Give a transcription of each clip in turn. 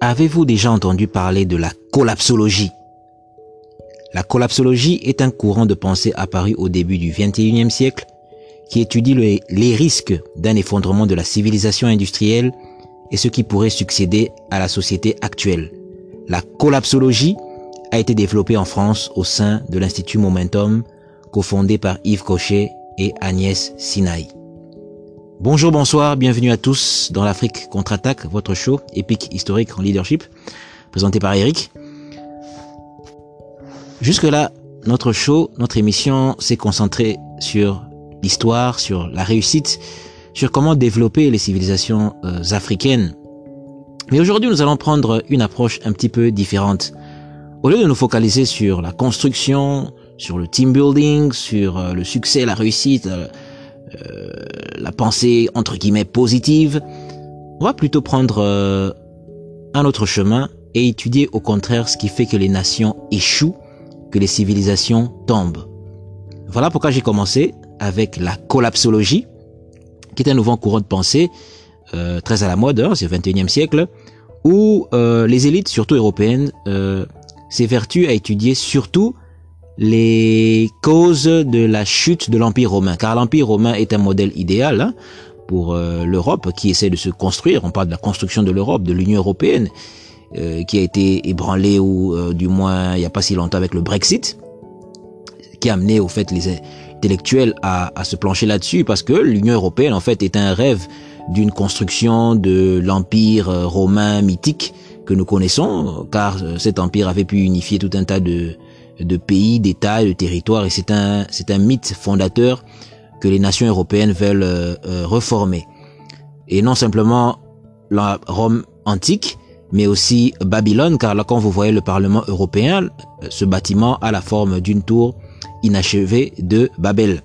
Avez-vous déjà entendu parler de la collapsologie? La collapsologie est un courant de pensée apparu au début du XXIe siècle qui étudie les risques d'un effondrement de la civilisation industrielle et ce qui pourrait succéder à la société actuelle. La collapsologie a été développée en France au sein de l'Institut Momentum, cofondé par Yves Cochet et Agnès Sinaï. Bonjour, bonsoir, bienvenue à tous dans l'Afrique contre-attaque, votre show épique historique en leadership, présenté par Eric. Jusque-là, notre show, notre émission s'est concentrée sur l'histoire, sur la réussite, sur comment développer les civilisations euh, africaines. Mais aujourd'hui, nous allons prendre une approche un petit peu différente. Au lieu de nous focaliser sur la construction, sur le team building, sur euh, le succès, la réussite, euh, euh, la pensée entre guillemets positive, on va plutôt prendre euh, un autre chemin et étudier au contraire ce qui fait que les nations échouent, que les civilisations tombent. Voilà pourquoi j'ai commencé avec la collapsologie, qui est un nouveau courant de pensée euh, très à la mode, hein, c'est le 21e siècle, où les élites, surtout européennes, s'évertuent à étudier surtout les causes de la chute de l'Empire romain, car l'Empire romain est un modèle idéal hein, pour euh, l'Europe qui essaie de se construire. On parle de la construction de l'Europe, de l'Union européenne, euh, qui a été ébranlée ou euh, du moins il n'y a pas si longtemps avec le Brexit, qui a amené au fait les intellectuels à, à se plancher là-dessus, parce que l'Union européenne en fait est un rêve d'une construction de l'Empire romain mythique que nous connaissons, car cet empire avait pu unifier tout un tas de de pays, d'États, de territoires, et c'est un, c'est un mythe fondateur que les nations européennes veulent euh, euh, reformer. Et non simplement la Rome antique, mais aussi Babylone, car là, quand vous voyez le Parlement européen, ce bâtiment a la forme d'une tour inachevée de Babel.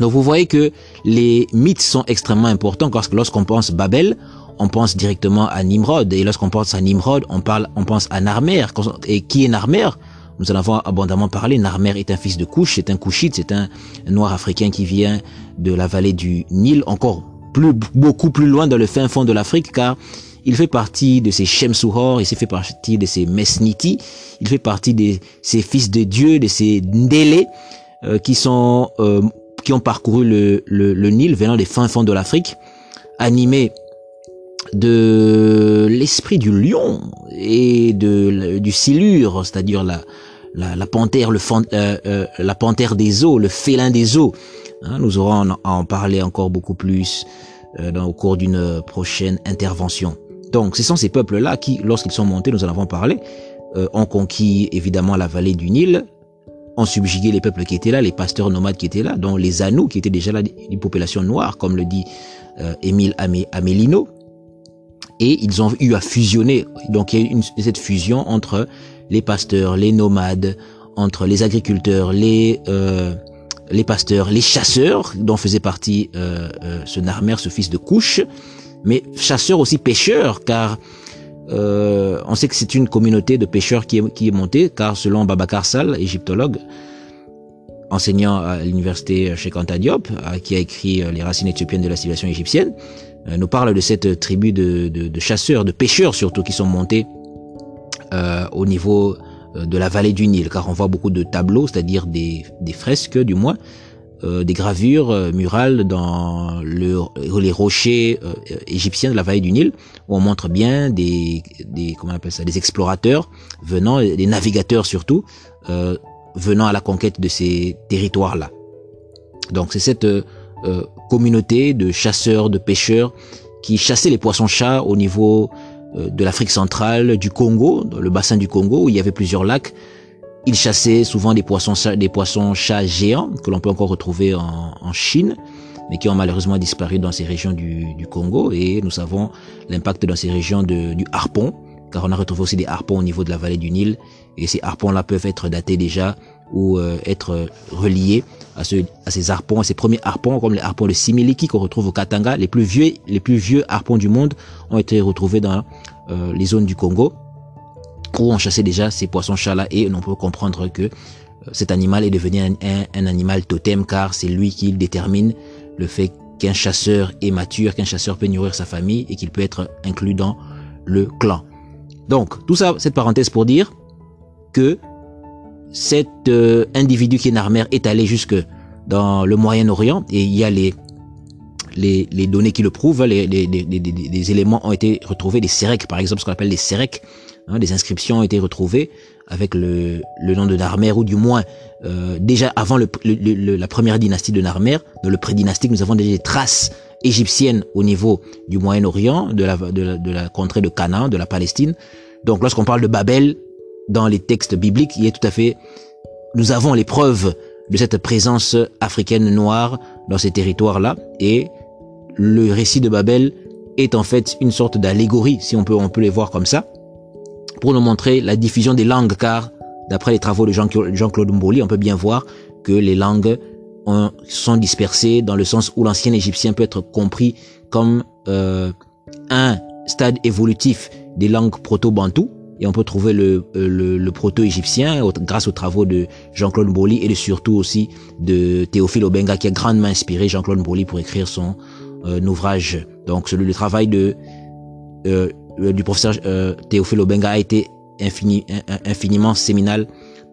Donc vous voyez que les mythes sont extrêmement importants parce que lorsqu'on pense Babel, on pense directement à Nimrod et lorsqu'on pense à Nimrod, on parle, on pense à Narmer. Et qui est Narmer? Nous en avons abondamment parlé. Narmer est un fils de Couche, c'est un Couchite, c'est un noir africain qui vient de la vallée du Nil, encore plus, beaucoup plus loin dans le fin fond de l'Afrique, car il fait partie de ces Shemsuhor, il fait partie de ces Mesniti, il fait partie de ces fils de Dieu, de ces Ndélé, euh, qui sont, euh, qui ont parcouru le, le, le Nil venant des fins fonds de l'Afrique, animés de l'esprit du lion et de du silure, c'est-à-dire la, la, la, panthère, le euh, euh, la panthère des eaux, le félin des eaux. Hein, nous aurons à en parler encore beaucoup plus euh, dans, au cours d'une prochaine intervention. Donc, ce sont ces peuples-là qui, lorsqu'ils sont montés, nous en avons parlé, ont conquis évidemment la vallée du Nil, ont subjugué les peuples qui étaient là, les pasteurs nomades qui étaient là, dont les Anous qui étaient déjà là, une population noire, comme le dit Émile Amélino et ils ont eu à fusionner. Donc il y a cette fusion entre les pasteurs, les nomades, entre les agriculteurs, les euh, pasteurs, les chasseurs, dont faisait partie euh, euh, ce Narmer, ce fils de Couche, mais chasseurs aussi pêcheurs, car on sait que c'est une communauté de pêcheurs qui est, qui est montée, car selon Babacar Sall, égyptologue, enseignant à l'université Cheikh Anta Diop, qui a écrit Les racines éthiopiennes de la civilisation égyptienne, nous parle de cette tribu de, de, de, chasseurs, de pêcheurs surtout, qui sont montés euh, au niveau euh, de la vallée du Nil, car on voit beaucoup de tableaux, c'est-à-dire des, des, fresques du moins, euh, des gravures euh, murales dans le, les rochers euh, égyptiens de la vallée du Nil, où on montre bien des, des comment on appelle ça, des explorateurs venant, des navigateurs surtout, venant à la conquête de ces territoires-là. Donc c'est cette euh, communauté de chasseurs, de pêcheurs qui chassaient les poissons-chats au niveau euh, de l'Afrique centrale, du Congo, dans le bassin du Congo où il y avait plusieurs lacs. Ils chassaient souvent des poissons des poissons chats géants que l'on peut encore retrouver en, en, Chine, mais qui ont malheureusement disparu dans ces régions du, du Congo. Et nous savons l'impact dans ces régions de, du harpon, car on a retrouvé aussi des harpons au niveau de la vallée du Nil. Et ces harpons-là peuvent être datés déjà ou euh, être reliés à, ce, à ces harpons, à ces premiers harpons, comme les harpons de Similiki qu'on retrouve au Katanga. Les plus vieux, les plus vieux harpons du monde ont été retrouvés dans euh, les zones du Congo, où on chassait déjà ces poissons-chats-là, et on peut comprendre que euh, cet animal est devenu un, un, un animal totem, car c'est lui qui détermine le fait qu'un chasseur est mature, qu'un chasseur peut nourrir sa famille et qu'il peut être inclus dans le clan. Donc, tout ça, cette parenthèse pour dire que cet euh, individu qui est Narmer est allé jusque dans le Moyen-Orient et il y a les, les, les, données qui le prouvent, les, les, les, éléments ont été retrouvés, des Sérèques par exemple, ce qu'on appelle les Sérèques, hein, des inscriptions ont été retrouvées avec le, le nom de Narmer ou du moins euh, déjà avant le, la première dynastie de Narmer, dans le prédynastique, nous avons déjà des traces égyptiennes au niveau du Moyen-Orient, de la, de, la, de la contrée de Canaan, de la Palestine. Donc lorsqu'on parle de Babel, dans les textes bibliques, il est tout à fait, nous avons les preuves de cette présence africaine noire dans ces territoires-là et le récit de Babel est en fait une sorte d'allégorie, si on peut, on peut les voir comme ça, pour nous montrer la diffusion des langues, car d'après les travaux de Jean-Claude Mboli, on peut bien voir que les langues sont dispersées dans le sens où l'ancien égyptien peut être compris comme euh, un stade évolutif des langues proto-bantoues, et on peut trouver le, euh, le, proto-égyptien grâce aux travaux de Jean-Claude Mboli et surtout aussi de Théophile Obenga qui a grandement inspiré Jean-Claude Mboli pour écrire son euh, ouvrage. Donc celui le travail de euh, du professeur euh, Théophile Obenga a été infini, infiniment séminal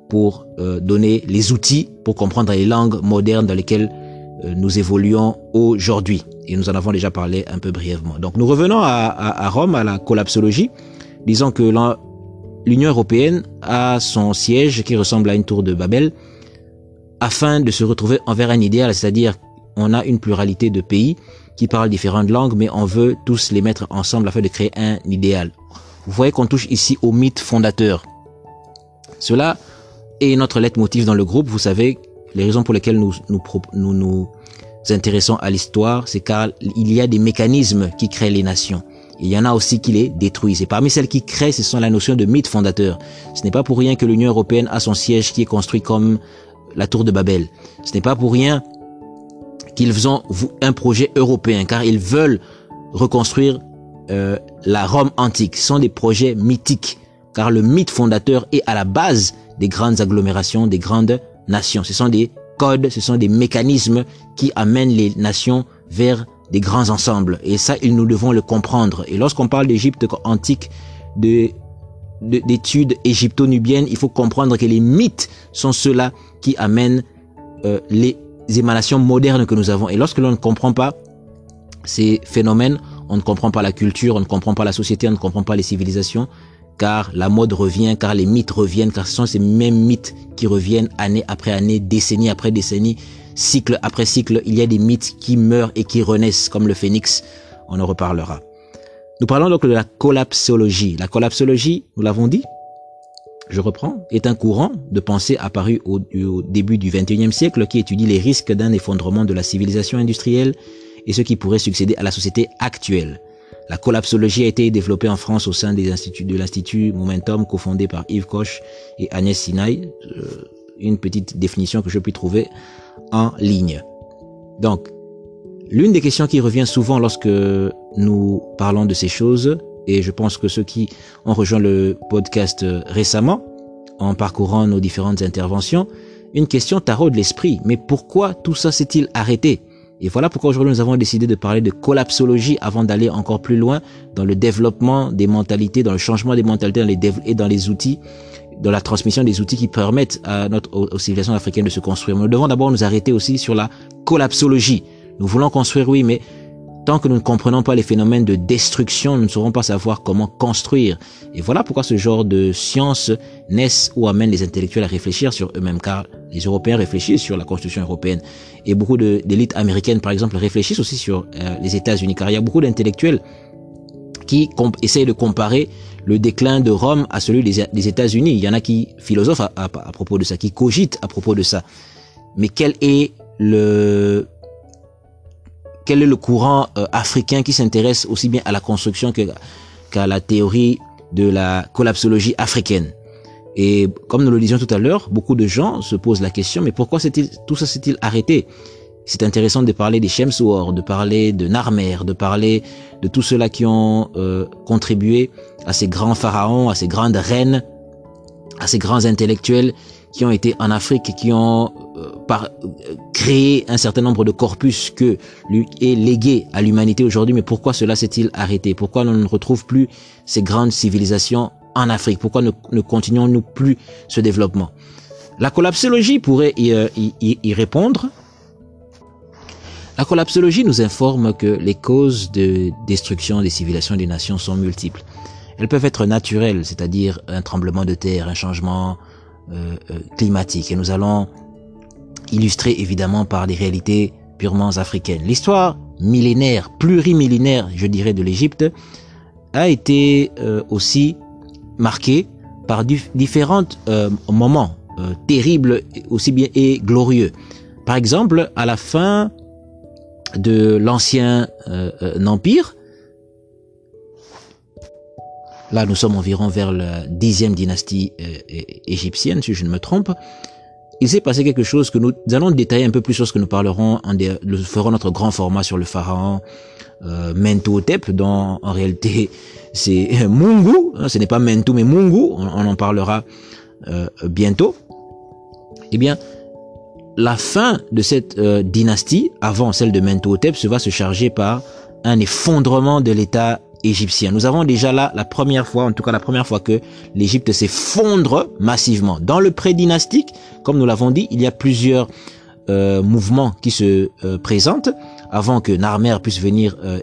pour euh, donner les outils pour comprendre les langues modernes dans lesquelles nous évoluons aujourd'hui. Et nous en avons déjà parlé un peu brièvement. Donc nous revenons à, à, à Rome, à la collapsologie. Disons que l'Union européenne a son siège qui ressemble à une tour de Babel afin de se retrouver envers un idéal, c'est-à-dire on a une pluralité de pays qui parlent différentes langues, mais on veut tous les mettre ensemble afin de créer un idéal. Vous voyez qu'on touche ici au mythe fondateur. Cela est notre leitmotiv dans le groupe. Vous savez, les raisons pour lesquelles nous nous, nous, nous intéressons à l'histoire, c'est car il y a des mécanismes qui créent les nations. Il y en a aussi qui les détruisent. Et parmi celles qui créent, ce sont la notion de mythe fondateur. Ce n'est pas pour rien que l'Union européenne a son siège qui est construit comme la tour de Babel. Ce n'est pas pour rien qu'ils ont un projet européen, car ils veulent reconstruire euh, la Rome antique. Ce sont des projets mythiques, car le mythe fondateur est à la base des grandes agglomérations, des grandes nations. Ce sont des codes, ce sont des mécanismes qui amènent les nations vers des grands ensembles. Et ça, nous devons le comprendre. Et lorsqu'on parle d'Égypte antique, de d'études égypto-nubiennes, il faut comprendre que les mythes sont ceux-là qui amènent euh, les émanations modernes que nous avons. Et lorsque l'on ne comprend pas ces phénomènes, on ne comprend pas la culture, on ne comprend pas la société, on ne comprend pas les civilisations, car la mode revient, car les mythes reviennent, car ce sont ces mêmes mythes qui reviennent année après année, décennie après décennie, cycle après cycle. Il y a des mythes qui meurent et qui renaissent, comme le phénix. On en reparlera. Nous parlons donc de la collapsologie. La collapsologie, nous l'avons dit, je reprends, est un courant de pensée apparu au, début du XXIe siècle qui étudie les risques d'un effondrement de la civilisation industrielle et ce qui pourrait succéder à la société actuelle. La collapsologie a été développée en France au sein des instituts de l'Institut Momentum cofondé par Yves Koch et Agnès Sinaï. Euh, une petite définition que je puis trouver en ligne. Donc, l'une des questions qui revient souvent lorsque nous parlons de ces choses, et je pense que ceux qui ont rejoint le podcast euh, récemment, en parcourant nos différentes interventions, une question tarot de l'esprit. Mais pourquoi tout ça s'est-il arrêté? Et voilà pourquoi aujourd'hui nous avons décidé de parler de collapsologie avant d'aller encore plus loin dans le développement des mentalités, dans le changement des mentalités dans les et dans les outils, dans la transmission des outils qui permettent à notre aux civilisations africaines de se construire. nous devons d'abord nous arrêter aussi sur la collapsologie. Nous voulons construire, oui, mais Tant que nous ne comprenons pas les phénomènes de destruction, nous ne saurons pas savoir comment construire. Et voilà pourquoi ce genre de sciences naissent ou amènent les intellectuels à réfléchir sur eux-mêmes, car les Européens réfléchissent sur la construction européenne. Et beaucoup d'élites américaines, par exemple, réfléchissent aussi sur euh, les États-Unis, car il y a beaucoup d'intellectuels qui essayent de comparer le déclin de Rome à celui des, États-Unis. Il y en a qui philosophent à, propos de ça, qui cogitent à propos de ça. Mais quel est le quel est le courant euh, africain qui s'intéresse aussi bien à la construction qu'à la théorie de la collapsologie africaine? Et comme nous le disions tout à l'heure, beaucoup de gens se posent la question, mais pourquoi tout ça s'est-il arrêté? C'est intéressant de parler des Shemsuor, de parler de Narmer, de parler de tous ceux-là qui ont euh, contribué à ces grands pharaons, à ces grandes reines, à ces grands intellectuels qui ont été en Afrique, qui ont euh, par, euh, créé un certain nombre de corpus que lui est légué à l'humanité aujourd'hui. Mais pourquoi cela s'est-il arrêté? Pourquoi on ne retrouve plus ces grandes civilisations en Afrique? Pourquoi ne, ne continuons-nous plus ce développement? La collapsologie pourrait y, y, y répondre. La collapsologie nous informe que les causes de destruction des civilisations et des nations sont multiples. Elles peuvent être naturelles, c'est-à-dire un tremblement de terre, un changement euh, euh, climatique. Et nous allons illustrer évidemment par des réalités purement africaines. L'histoire millénaire, plurimillénaire, je dirais, de l'Égypte a été euh, aussi marquée par différents moments terribles aussi bien et glorieux. Par exemple, à la fin de l'ancien empire, là nous sommes environ vers la dixième dynastie égyptienne, si je ne me trompe, il s'est passé quelque chose que nous, allons détailler un peu plus sur ce que nous parlerons, en nous ferons notre grand format sur le pharaon euh, Mentuhotep, dont en réalité c'est Mungu, hein, ce n'est pas Mentu mais Mungu, on, en parlera euh, bientôt. Eh bien, la fin de cette euh, dynastie, avant celle de Mentuhotep, se va se charger par un effondrement de l'État Nous avons déjà là la première fois, en tout cas la première fois que l'Égypte s'effondre massivement. Dans le pré-dynastique, comme nous l'avons dit, il y a plusieurs euh, mouvements qui se euh, présentent avant que Narmer puisse venir euh,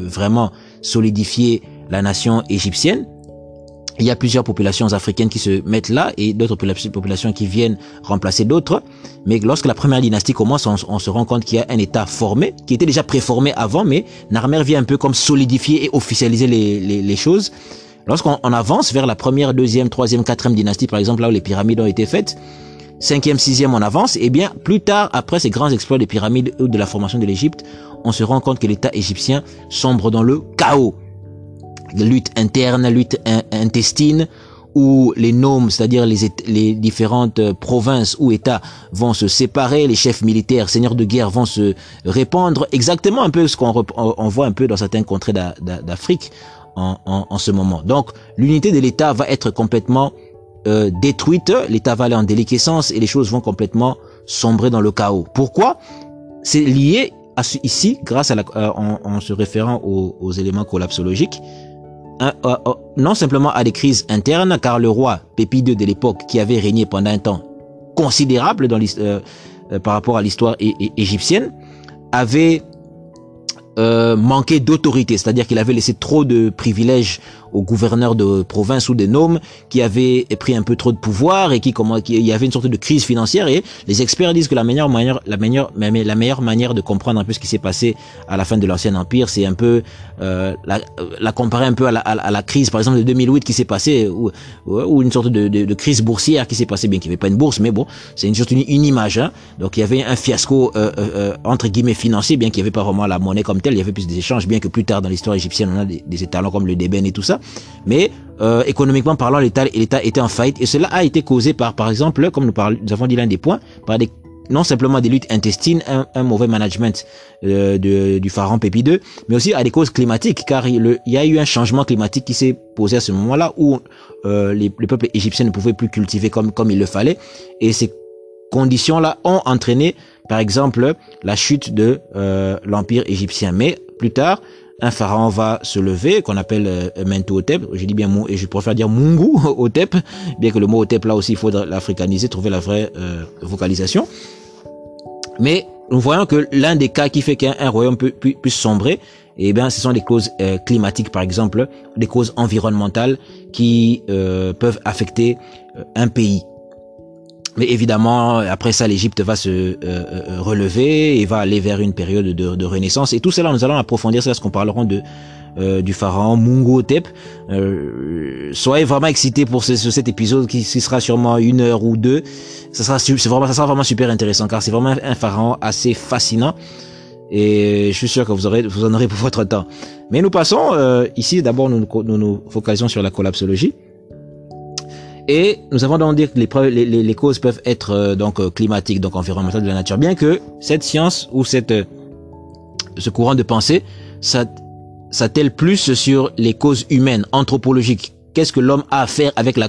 vraiment solidifier la nation égyptienne il y a plusieurs populations africaines qui se mettent là et d'autres populations qui viennent remplacer d'autres. Mais lorsque la première dynastie commence, on, se rend compte qu'il y a un État formé, qui était déjà préformé avant, mais Narmer vient un peu comme solidifier et officialiser les, les, choses. Lorsqu'on avance vers la première, deuxième, troisième, quatrième dynastie, par exemple, là où les pyramides ont été faites, cinquième, sixième, on avance, et bien plus tard, après ces grands exploits des pyramides ou de la formation de l'Égypte, on se rend compte que l'État égyptien sombre dans le chaos lutte interne, lutte intestine, où les noms, c'est-à-dire les, les, différentes euh, provinces ou États vont se séparer, les chefs militaires, seigneurs de guerre vont se répandre, exactement un peu ce qu'on on voit un peu dans certaines contrées d'Afrique en, en, en, ce moment. Donc l'unité de l'État va être complètement euh, détruite, l'État va aller en déliquescence et les choses vont complètement sombrer dans le chaos. Pourquoi? C'est lié à, ici, grâce à la, euh, en, en, se référant aux, aux éléments collapsologiques, euh, euh, non simplement à des crises internes, car le roi Pépi II de l'époque, qui avait régné pendant un temps considérable dans euh, par rapport à l'histoire égyptienne, avait euh, manqué d'autorité, c'est-à-dire qu'il avait laissé trop de privilèges aux gouverneurs de province ou de noms qui avaient pris un peu trop de pouvoir et qui comment il y avait une sorte de crise financière et les experts disent que la meilleure manière la meilleure la meilleure manière de comprendre un peu ce qui s'est passé à la fin de l'ancien empire c'est un peu euh, la, la, comparer un peu à la, à la, crise par exemple de 2008 qui s'est passé ou, ou une sorte de, de, crise boursière qui s'est passée bien qu'il n'y avait pas une bourse mais bon c'est une sorte une, une image hein. donc il y avait un fiasco euh, euh, euh entre guillemets financier bien qu'il n'y avait pas vraiment la monnaie comme telle il y avait plus d'échanges bien que plus tard dans l'histoire égyptienne on a des, des étalons comme le débène et tout ça. Mais euh, économiquement parlant, l'État était en faillite. Et cela a été causé par, par exemple, comme nous, parlons, nous avons dit l'un des points, par des non simplement des luttes intestines, un, un mauvais management euh, de, du pharaon Pépi II, mais aussi à des causes climatiques, car il, y a eu un changement climatique qui s'est posé à ce moment-là où euh, les, le peuple égyptien ne pouvait plus cultiver comme, comme il le fallait, et ces conditions-là ont entraîné, par exemple, la chute de euh, l'empire égyptien. Mais plus tard, un pharaon va se lever, qu'on appelle euh, Mentuhotep, je dis bien, et je préfère dire Mungu Hotep, bien que le mot Hotep là aussi il faut l'africaniser, trouver la vraie euh, vocalisation. Mais nous voyons que l'un des cas qui fait qu'un royaume peut, puisse sombrer, eh bien, ce sont des causes euh, climatiques, par exemple, des causes environnementales qui euh, peuvent affecter un pays. Mais évidemment, après ça, l'Égypte va se euh, euh, relever et va aller vers une période de, de, renaissance. Et tout cela, nous allons approfondir ça qu'on parleront de euh, du pharaon Mungo Euh, soyez vraiment excités pour ce, cet épisode qui, qui, sera sûrement une heure ou deux. Ça sera, vraiment, ça sera vraiment super intéressant car c'est vraiment un, pharaon assez fascinant. Et je suis sûr que vous aurez, vous en aurez pour votre temps. Mais nous passons euh, ici. D'abord, nous, nous nous focalisons sur la collapsologie. Et nous avons donc dire que les, causes peuvent être euh, donc euh, climatiques, donc environnementales de la nature. Bien que cette science ou cette euh, ce courant de pensée, s'attelle plus sur les causes humaines, anthropologiques. Qu'est-ce que l'homme a à faire avec la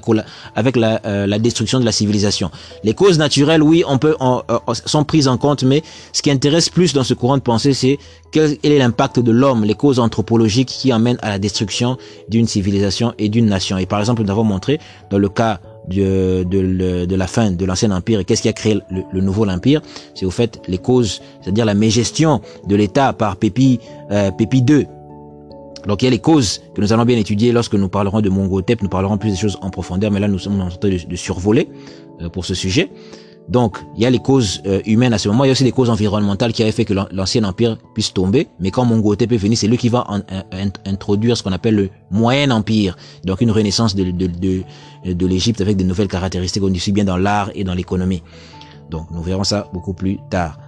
avec la, euh, la, destruction de la civilisation. Les causes naturelles, oui, on peut euh, sont prises en compte, mais ce qui intéresse plus dans ce courant de pensée, c'est quel est l'impact de l'homme, les causes anthropologiques qui amènent à la destruction d'une civilisation et d'une nation. Et par exemple, nous avons montré dans le cas de, de, de, la fin de l'ancien empire et qu'est-ce qui a créé le, nouveau empire, c'est au fait les causes, c'est-à-dire la mégestion de l'État par Pépi, euh, Pépi II. Donc il y a les causes que nous allons bien étudier lorsque nous parlerons de Mongotep, nous parlerons plus des choses en profondeur, mais là nous sommes en train de, survoler euh, pour ce sujet. Donc, il y a les causes euh, humaines à ce moment, il y a aussi les causes environnementales qui avaient fait que l'ancien empire puisse tomber. Mais quand Mongotep est venu, c'est lui qui va introduire ce qu'on appelle le moyen empire. Donc, une renaissance de, de, l'Égypte avec de nouvelles caractéristiques, aussi bien dans l'art et dans l'économie. Donc, nous verrons ça beaucoup plus tard.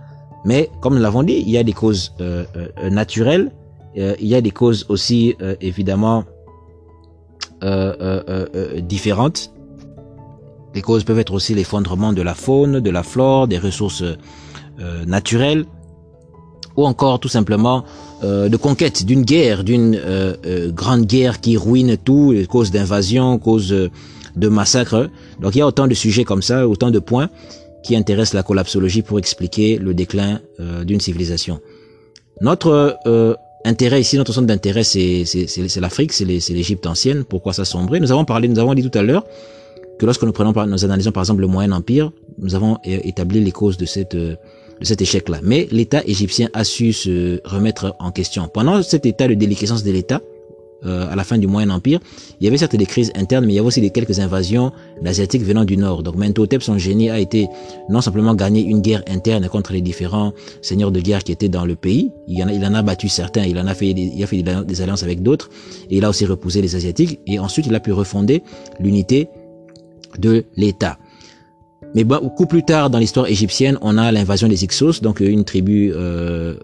Mais, comme nous l'avons dit, il y a des causes euh, euh, il y a des causes aussi, évidemment, différentes les causes peuvent être aussi l'effondrement de la faune, de la flore, des ressources euh, naturelles, ou encore tout simplement euh, de conquête d'une guerre, d'une euh, grande guerre qui ruine tout, cause d'invasion, cause de massacres. Donc il y a autant de sujets comme ça, autant de points qui intéressent la collapsologie pour expliquer le déclin d'une civilisation. Notre intérêt ici, notre centre d'intérêt, c'est l'Afrique, c'est l'Égypte ancienne. Pourquoi ça sombrait? Nous avons parlé, nous avons dit tout à l'heure que lorsque nous prenons, nous analysons par exemple le Moyen Empire, nous avons établi les causes de cette de cet échec-là. Mais l'État égyptien a su se remettre en question. Pendant cet état de déliquescence de l'État, euh, à la fin du Moyen Empire, il y avait certes des crises internes, mais il y avait aussi des quelques invasions d'Asiatiques venant du Nord. Donc Mentotep, son génie, a été non simplement gagner une guerre interne contre les différents seigneurs de guerre qui étaient dans le pays, il en a, il battu certains, il en a fait, des, il a fait des alliances avec d'autres, et il a aussi repoussé les Asiatiques, et ensuite il a pu refonder l'unité de l'État. Mais beaucoup plus tard dans l'histoire égyptienne, on a l'invasion des Hyksos, donc une tribu, euh,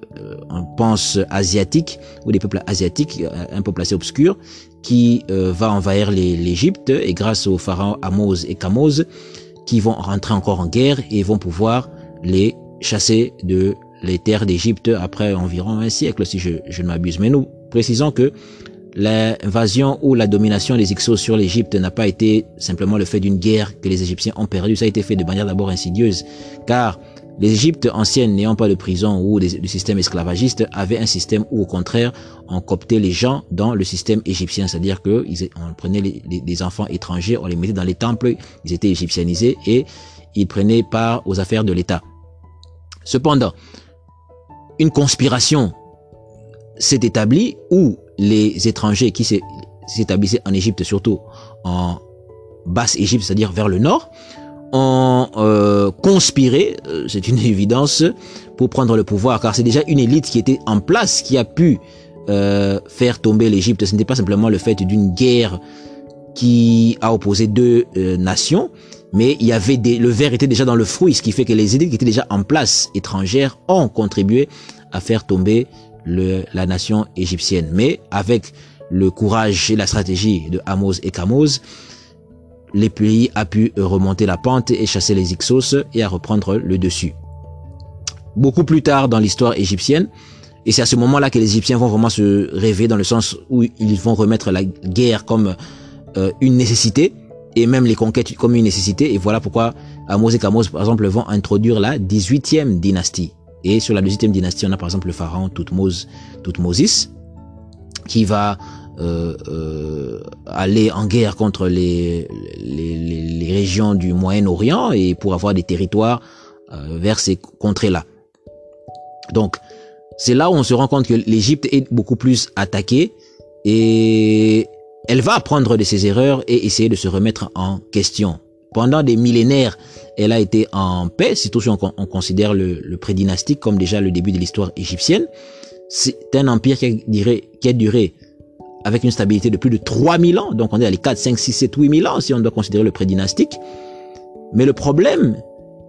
on pense asiatique, ou des peuples asiatiques, un peuple assez obscur, qui euh, va envahir l'Égypte, et grâce aux pharaons Amos et Kamoz, qui vont rentrer encore en guerre et vont pouvoir les chasser de les terres d'Égypte après environ un siècle, si je, je ne m'abuse. Mais nous précisons que l'invasion ou la domination des Hyksos sur l'Égypte n'a pas été simplement le fait d'une guerre que les Égyptiens ont perdue, ça a été fait de manière d'abord insidieuse, car l'Égypte ancienne n'ayant pas de prison ou de, système esclavagiste avait un système où au contraire on coptait les gens dans le système égyptien, c'est-à-dire que on prenait les, enfants étrangers, on les mettait dans les temples, ils étaient égyptianisés et ils prenaient part aux affaires de l'État. Cependant, une conspiration s'est établie où les étrangers qui s'établissaient en Égypte, surtout en basse Égypte, c'est-à-dire vers le nord, ont euh, conspiré, euh, c'est une évidence, pour prendre le pouvoir, car c'est déjà une élite qui était en place, qui a pu euh, faire tomber l'Égypte. Ce n'était pas simplement le fait d'une guerre qui a opposé deux nations, mais il y avait des, le verre était déjà dans le fruit, ce qui fait que les élites qui étaient déjà en place étrangères ont contribué à faire tomber la nation égyptienne. Mais avec le courage et la stratégie de Amos et Kamoz, les pays a pu remonter la pente et chasser les Ixos et à reprendre le dessus. Beaucoup plus tard dans l'histoire égyptienne, et c'est à ce moment-là que les Égyptiens vont vraiment se rêver dans le sens où ils vont remettre la guerre comme euh, une nécessité et même les conquêtes comme une nécessité. Et voilà pourquoi Amos et Kamoz, par exemple, vont introduire la 18e dynastie. Et sur la deuxième dynastie, on a par exemple le pharaon Toutmose, Toutmosis, qui va euh, euh, aller en guerre contre les, les, régions du Moyen-Orient et pour avoir des territoires euh, vers ces contrées-là. Donc, c'est là où on se rend compte que l'Égypte est beaucoup plus attaquée et elle va apprendre de ses erreurs et essayer de se remettre en question. Pendant des millénaires, elle a été en paix, si on, considère le, prédynastique comme déjà le début de l'histoire égyptienne. C'est un empire qui a, duré, qui a duré avec une stabilité de plus de 3000 ans. Donc on est à les 4, 5, 6, 7, 8000 ans si on doit considérer le prédynastique. Mais le problème,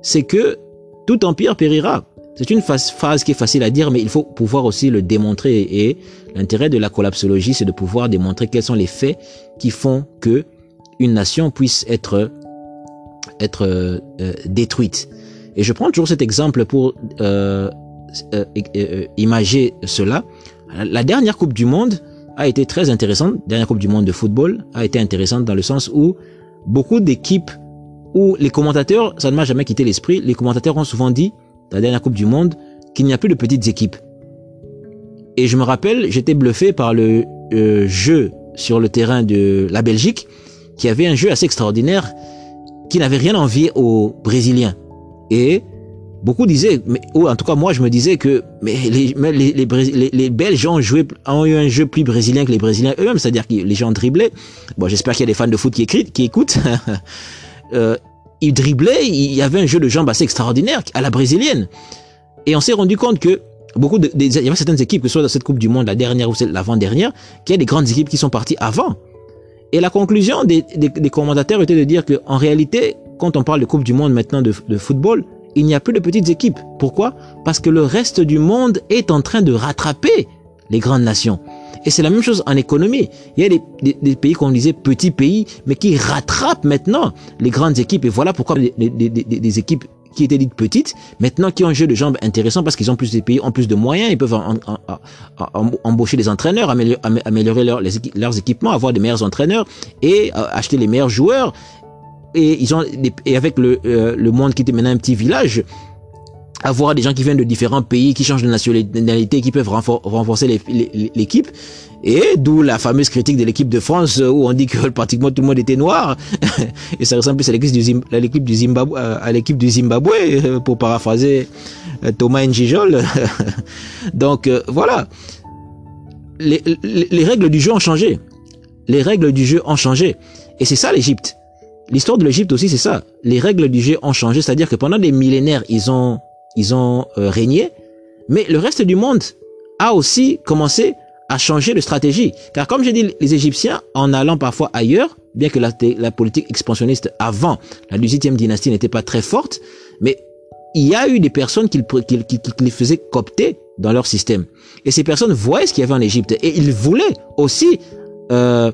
c'est que tout empire périra. C'est une phrase qui est facile à dire, mais il faut pouvoir aussi le démontrer. Et l'intérêt de la collapsologie, c'est de pouvoir démontrer quels sont les faits qui font que une nation puisse être être euh, euh. Et je prends toujours cet exemple pour euh, imager cela. La dernière Coupe du Monde a été très intéressante. La dernière Coupe du Monde de football a été intéressante dans le sens où beaucoup d'équipes où les commentateurs, ça ne m'a jamais quitté l'esprit, les commentateurs ont souvent dit, la dernière Coupe du Monde, qu'il n'y a plus de petites équipes. Et je me rappelle, j'étais bluffé par le euh, jeu sur le terrain de la Belgique, qui avait un jeu assez extraordinaire, qui n'avait rien envié aux Brésiliens. Et beaucoup disaient, mais, ou en tout cas moi je me disais que mais les, les, les, les, Belges ont, joué, ont eu un jeu plus brésilien que les Brésiliens eux-mêmes, c'est-à-dire que les gens driblaient. Bon, j'espère qu'il y a des fans de foot qui, écrivent, qui écoutent. euh, ils driblaient, il y avait un jeu de jambes assez extraordinaire à la brésilienne. Et on s'est rendu compte que beaucoup de, il y avait certaines équipes, que ce soit dans cette Coupe du Monde, la dernière ou l'avant-dernière, qu'il y a des grandes équipes qui sont parties avant. Et la conclusion des, des, commentateurs était de dire que, en réalité, quand on parle de Coupe du Monde maintenant de, de football, il n'y a plus de petites équipes. Pourquoi? Parce que le reste du monde est en train de rattraper les grandes nations. Et c'est la même chose en économie. Il y a des, des, des pays qu'on disait petits pays, mais qui rattrapent maintenant les grandes équipes. Et voilà pourquoi des, des équipes qui étaient dites petites, maintenant qui ont un jeu de jambes intéressant parce qu'ils ont plus de pays, ont plus de moyens, ils peuvent en, en, en, embaucher des entraîneurs, améliorer, leurs équipements, avoir des meilleurs entraîneurs et euh, acheter les meilleurs joueurs. Et ils ont et avec le, euh, le monde qui était maintenant un petit village, avoir des gens qui viennent de différents pays, qui changent de nationalité, qui peuvent renforcer l'équipe. Et d'où la fameuse critique de l'équipe de France où on dit que pratiquement tout le monde était noir. Et ça ressemble plus à l'équipe du, Zimbabwe, du Zimbabwe, du Zimbabwe, pour paraphraser euh, Thomas Njijol. Donc euh, voilà. Les, les règles du jeu ont changé. Les règles du jeu ont changé. Et c'est ça l'Égypte. L'histoire de l'Égypte aussi, c'est ça. Les règles du jeu ont changé, c'est-à-dire que pendant des millénaires, ils ont ils ont euh, régné, mais le reste du monde a aussi commencé à changer de stratégie. Car comme j'ai dit, les Égyptiens, en allant parfois ailleurs, bien que la, la politique expansionniste avant la 18e dynastie n'était pas très forte, mais il y a eu des personnes qui, qui, qui, qui, les faisaient copter dans leur système. Et ces personnes voyaient ce qu'il y avait en Égypte. Et ils voulaient aussi euh,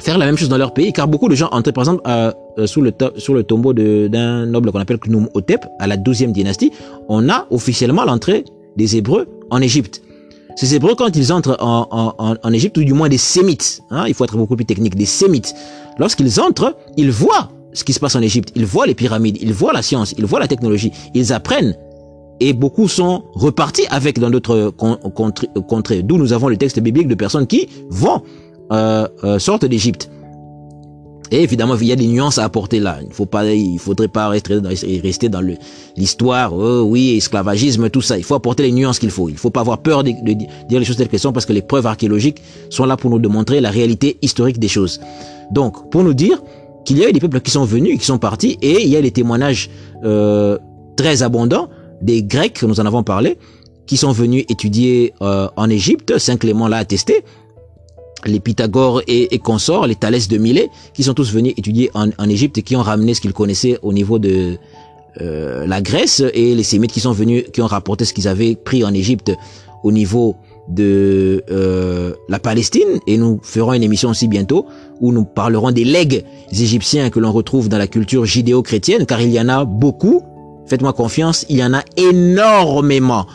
faire la même chose dans leur pays, car beaucoup de gens entraient, par exemple, euh, sous, le sur le tombeau d'un noble qu'on appelle Knum Hotep, à la 12e dynastie, on a officiellement l'entrée des Hébreux en Égypte. Ces Hébreux, quand ils entrent en, en, en Égypte, ou du moins des Sémites, hein, il faut être beaucoup plus technique, des Sémites, lorsqu'ils entrent, ils voient ce qui se passe en Égypte, ils voient les pyramides, ils voient la science, ils voient la technologie, ils apprennent et beaucoup sont repartis avec dans d'autres contrées, d'où nous avons le texte biblique de personnes qui vont euh, euh, sortent d'Égypte. Et évidemment, il y a des nuances à apporter là. Il faut pas, il faudrait pas rester dans, rester dans l'histoire. Oh, oui, esclavagisme, tout ça. Il faut apporter les nuances qu'il faut. Il faut pas avoir peur de, de, dire les choses telles qu'elles sont parce que les preuves archéologiques sont là pour nous démontrer la réalité historique des choses. Donc, pour nous dire qu'il y a eu des peuples qui sont venus, qui sont partis, et il y a des témoignages euh, très abondants des Grecs, nous en avons parlé, qui sont venus étudier euh, en Égypte. Saint Clément l'a attesté les Pythagore et, et, consorts, les Thalès de Milet, qui sont tous venus étudier en, en Égypte et qui ont ramené ce qu'ils connaissaient au niveau de euh, la Grèce, et les Sémites qui sont venus, qui ont rapporté ce qu'ils avaient pris en Égypte au niveau de euh, la Palestine. Et nous ferons une émission aussi bientôt où nous parlerons des legs égyptiens que l'on retrouve dans la culture judéo-chrétienne, car il y en a beaucoup. Faites-moi confiance, il y en a énormément.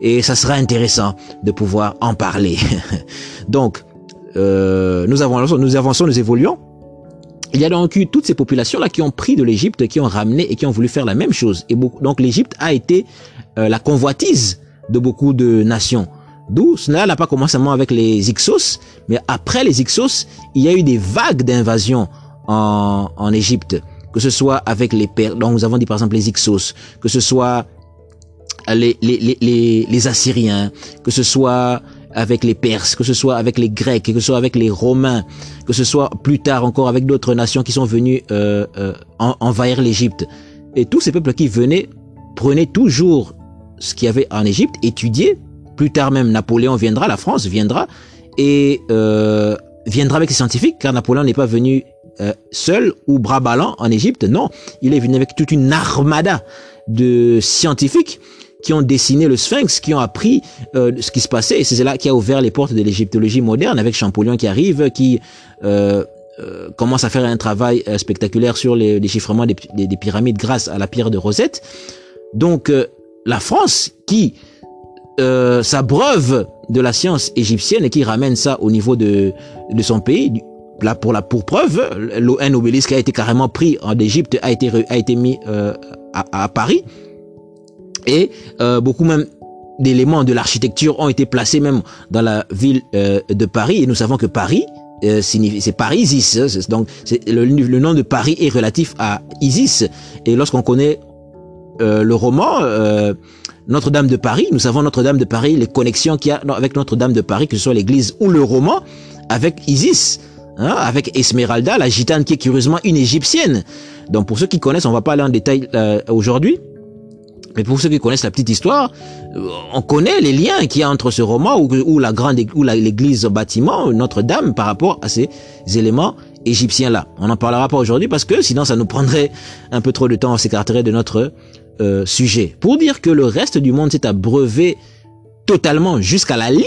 Et ça sera intéressant de pouvoir en parler. Donc, euh, nous avançons, nous avançons, nous évoluons. Il y a donc eu toutes ces populations-là qui ont pris de l'Égypte, qui ont ramené et qui ont voulu faire la même chose. Et donc l'Égypte a été euh, la convoitise de beaucoup de nations. D'où cela n'a pas commencé seulement avec les Ixos, mais après les Ixos, il y a eu des vagues d'invasion en, en Égypte, que ce soit avec les Pères, donc nous avons dit par exemple les Ixos, que ce soit les, les, les, les Assyriens, que ce soit avec les Perses, que ce soit avec les Grecs, que ce soit avec les Romains, que ce soit plus tard encore avec d'autres nations qui sont venues euh, euh, envahir l'Égypte. Et tous ces peuples qui venaient prenaient toujours ce qu'il y avait en Égypte, étudiaient. Plus tard même, Napoléon viendra, la France viendra, et euh, viendra avec ses scientifiques, car Napoléon n'est pas venu euh, seul ou bras ballants en Égypte, non, il est venu avec toute une armada de scientifiques qui ont dessiné le sphinx, qui ont appris euh, ce qui se passait. Et c'est là qui a ouvert les portes de l'égyptologie moderne avec Champollion qui arrive, qui euh, euh, commence à faire un travail euh, spectaculaire sur les des, des, des, pyramides grâce à la pierre de Rosette. Donc euh, la France qui s'abreuve de la science égyptienne et qui ramène ça au niveau de, de son pays. Là, pour la pour preuve, un obélisque a été carrément pris en Égypte, a été a été mis euh, à, à, Paris, et euh, beaucoup même d'éléments de l'architecture ont été placés même dans la ville euh, de Paris. Et nous savons que Paris euh, c'est Paris Isis. Hein, donc le, le, nom de Paris est relatif à Isis. Et lorsqu'on connaît euh, le roman euh, Notre-Dame de Paris, nous savons Notre-Dame de Paris, les connexions qu'il y a avec Notre-Dame de Paris, que ce soit l'église ou le roman, avec Isis. Hein, avec Esmeralda, la gitane qui est curieusement une égyptienne. Donc pour ceux qui connaissent, on va pas aller en détail euh, aujourd'hui, mais pour ceux qui connaissent la petite histoire, euh, on connaît les liens qu'il y a entre ce roman ou, la grande ou l'église bâtiment Notre-Dame par rapport à ces éléments égyptiens là. On n'en parlera pas aujourd'hui parce que sinon ça nous prendrait un peu trop de temps, on s'écarterait de notre euh, sujet. Pour dire que le reste du monde s'est abreuvé totalement jusqu'à la lie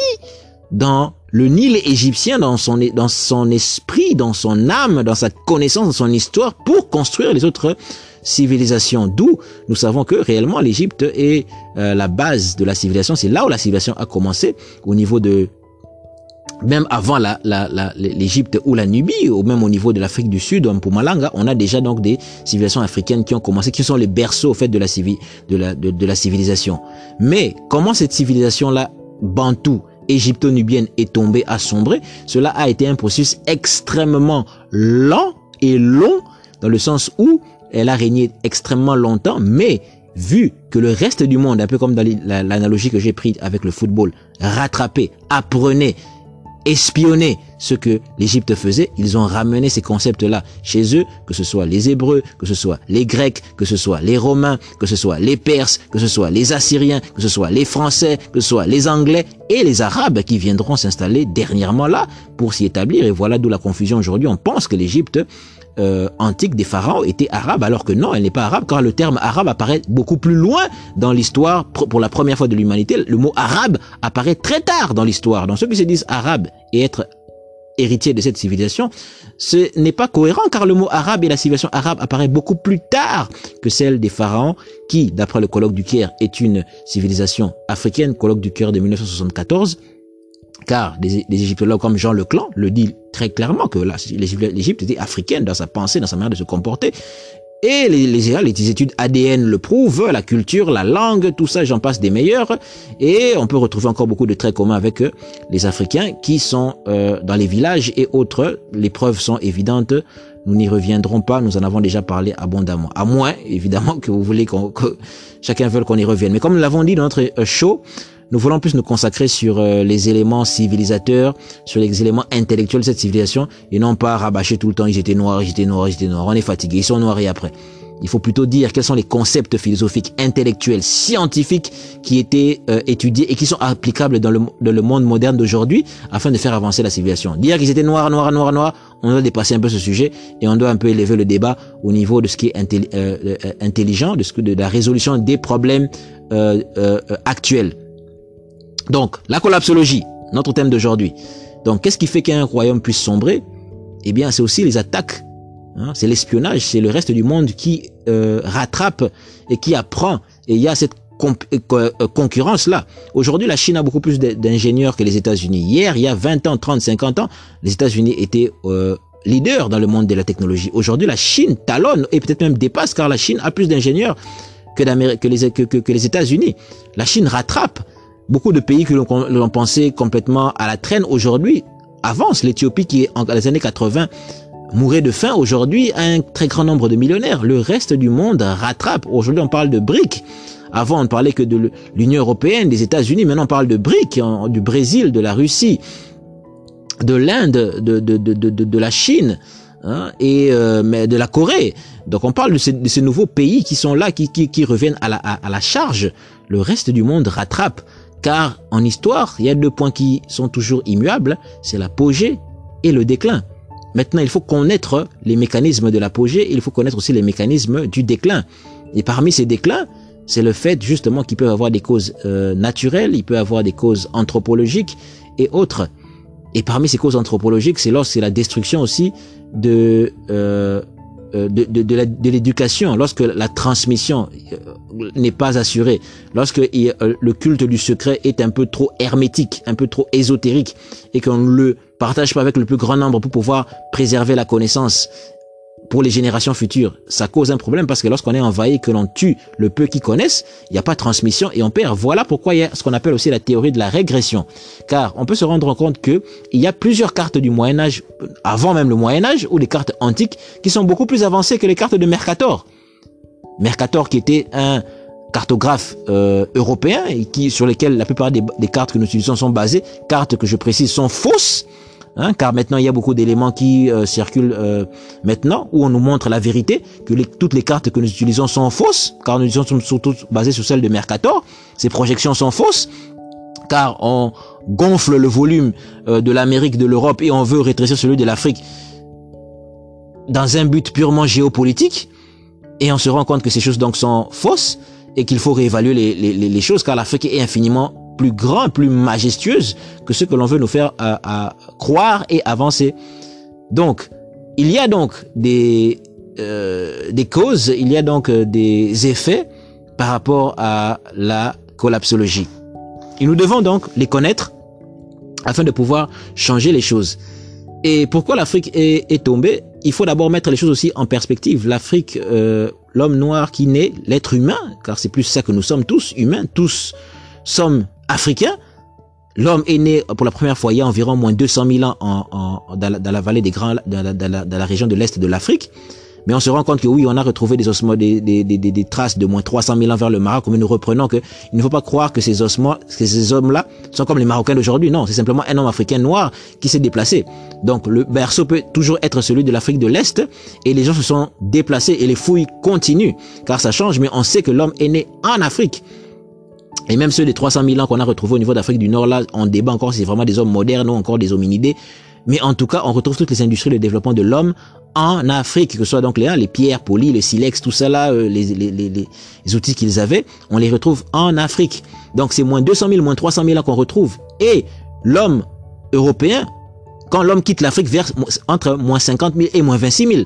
dans le Nil égyptien, dans son, dans son esprit, dans son âme, dans sa connaissance, dans son histoire, pour construire les autres civilisation. D'où nous savons que réellement l'Égypte est euh, la base de la civilisation. C'est là où la civilisation a commencé au niveau de même avant la, l'Égypte ou la Nubie, ou même au niveau de l'Afrique du Sud, en Pumalanga, on a déjà donc des civilisations africaines qui ont commencé, qui sont les berceaux au fait de la, la, de, la civilisation. Mais comment cette civilisation-là, bantou, égypto-nubienne, est tombée, a sombré, cela a été un processus extrêmement lent et long, dans le sens où elle a régné extrêmement longtemps, mais vu que le reste du monde, un peu comme dans l'analogie que j'ai prise avec le football, rattrapait, apprenait, espionnait ce que l'Égypte faisait, ils ont ramené ces concepts-là chez eux, que ce soit les Hébreux, que ce soit les Grecs, que ce soit les Romains, que ce soit les Perses, que ce soit les Assyriens, que ce soit les Français, que ce soit les Anglais et les Arabes qui viendront s'installer dernièrement là pour s'y établir. Et voilà d'où la confusion aujourd'hui. On pense que l'Égypte euh, antique des pharaons était arabe, alors que non, elle n'est pas arabe, car le terme arabe apparaît beaucoup plus loin dans l'histoire. Pour la première fois de l'humanité, le mot arabe apparaît très tard dans l'histoire. Donc ceux qui se disent arabe et être héritier de cette civilisation, ce n'est pas cohérent car le mot arabe et la civilisation arabe apparaît beaucoup plus tard que celle des pharaons qui, d'après le colloque du Caire, est une civilisation africaine, colloque du Caire de 1974, car des, égyptologues comme Jean Leclan le dit très clairement que l'Égypte était africaine dans sa pensée, dans sa manière de se comporter. Et les, les, les, études ADN le prouvent, la culture, la langue, tout ça, j'en passe des meilleurs. Et on peut retrouver encore beaucoup de traits communs avec euh, les Africains qui sont euh, dans les villages et autres. Les preuves sont évidentes. Nous n'y reviendrons pas, nous en avons déjà parlé abondamment. À moins, évidemment, que vous voulez qu'on, que chacun veuille qu'on y revienne. Mais comme nous l'avons dit dans notre euh, show, nous voulons plus nous consacrer sur euh, les éléments civilisateurs, sur les éléments intellectuels de cette civilisation, et non pas rabâcher tout le temps, ils étaient noirs, ils étaient noirs, ils étaient noirs. On est fatigué, ils sont noirs et après. Il faut plutôt dire quels sont les concepts philosophiques, intellectuels, scientifiques qui étaient euh, étudiés et qui sont applicables dans le, dans le monde moderne d'aujourd'hui afin de faire avancer la civilisation. Dire qu'ils étaient noirs, noirs, noirs, noirs, on doit dépasser un peu ce sujet et on doit un peu élever le débat au niveau de ce qui est euh, intelligent, de, ce que, de la résolution des problèmes actuels. Donc, la collapsologie, notre thème d'aujourd'hui. Donc, qu'est-ce qui fait qu'un royaume puisse sombrer? Eh bien, c'est aussi les attaques. Hein, c'est l'espionnage, c'est le reste du monde qui euh, rattrape et qui apprend. Et il y a cette euh, euh, concurrence-là. Aujourd'hui, la Chine a beaucoup plus d'ingénieurs que les États-Unis. Hier, il y a 20 ans, 30, 50 ans, les États-Unis étaient euh, leaders dans le monde de la technologie. Aujourd'hui, la Chine talonne et peut-être même dépasse car la Chine a plus d'ingénieurs que, que les États-Unis. La Chine rattrape. Beaucoup de pays que l'on pensait complètement à la traîne aujourd'hui avancent. L'Éthiopie qui, en les années 80, mourait de faim, aujourd'hui a un très grand nombre de millionnaires. Le reste du monde rattrape. Aujourd'hui, on parle de BRIC. Avant, on ne parlait que de l'Union européenne, des États-Unis. Maintenant, on parle de BRIC, du Brésil, de la Russie, de l'Inde, de, la Chine. Hein, et euh, de la Corée. Donc on parle de ces, nouveaux pays qui sont là, qui, qui, reviennent à la, à la charge. Le reste du monde rattrape. Car en histoire, il y a deux points qui sont toujours immuables, c'est l'apogée et le déclin. Maintenant, il faut connaître les mécanismes de l'apogée, il faut connaître aussi les mécanismes du déclin. Et parmi ces déclins, c'est le fait justement qu'il peut avoir des causes euh, naturelles, il peut avoir des causes anthropologiques et autres. Et parmi ces causes anthropologiques, c'est lorsque c'est la destruction aussi de euh, de, de l'éducation, lorsque la transmission n'est pas assurée, lorsque le culte du secret est un peu trop hermétique, un peu trop ésotérique, et qu'on ne le partage pas avec le plus grand nombre pour pouvoir préserver la connaissance pour les générations futures, ça cause un problème parce que lorsqu'on est envahi, que l'on tue le peu qui connaissent, il n'y a pas de transmission et on perd. Voilà pourquoi il y a ce qu'on appelle aussi la théorie de la régression. Car on peut se rendre compte que il y a plusieurs cartes du Moyen Âge, avant même le Moyen Âge, ou des cartes antiques, qui sont beaucoup plus avancées que les cartes de Mercator. Mercator qui était un cartographe euh, européen et qui sur lesquels la plupart des cartes que nous utilisons sont basées, cartes que je précise sont fausses Hein, car maintenant il y a beaucoup d'éléments qui euh, circulent euh, maintenant où on nous montre la vérité que toutes les cartes que nous utilisons sont fausses car nous sommes surtout basées sur celles de Mercator. Ces projections sont fausses car on gonfle le volume euh, de l'Amérique, de l'Europe et on veut rétrécir celui de l'Afrique dans un but purement géopolitique et on se rend compte que ces choses donc sont fausses et qu'il faut réévaluer les, choses car l'Afrique est infiniment plus grand, plus majestueuse que ce que l'on veut nous faire à, à, croire et avancer. Donc, il y a donc des, euh, des causes, il y a donc euh, des effets par rapport à la collapsologie. Et nous devons donc les connaître afin de pouvoir changer les choses. Et pourquoi l'Afrique est, est, tombée? Il faut d'abord mettre les choses aussi en perspective. L'Afrique, euh, l'homme noir qui naît, l'être humain, car c'est plus ça que nous sommes tous, humains, tous sommes africain, l'homme est né pour la première fois il y a environ moins 200 000 ans en, dans, la, vallée des grands, dans la, dans la région de l'est de l'Afrique. Mais on se rend compte que oui, on a retrouvé des ossements, des, des, des, des, traces de moins 300 000 ans vers le Maroc, mais nous reprenons que il ne faut pas croire que ces ossements, que ces hommes-là sont comme les Marocains d'aujourd'hui. Non, c'est simplement un homme africain noir qui s'est déplacé. Donc le berceau peut toujours être celui de l'Afrique de l'Est, et les gens se sont déplacés et les fouilles continuent, car ça change, mais on sait que l'homme est né en Afrique. Et même ceux des 300 000 ans qu'on a retrouvés au niveau d'Afrique du Nord, là, on débat encore si c'est vraiment des hommes modernes ou encore des hominidés. Mais en tout cas, on retrouve toutes les industries de développement de l'homme en Afrique, que ce soit donc les, les pierres polies, le silex, tout ça là, euh, les, les, les, outils qu'ils avaient, on les retrouve en Afrique. Donc c'est moins 200 000, moins 300 000 ans qu'on retrouve. Et l'homme européen, quand l'homme quitte l'Afrique, vers entre moins 50 000 et moins 26 000.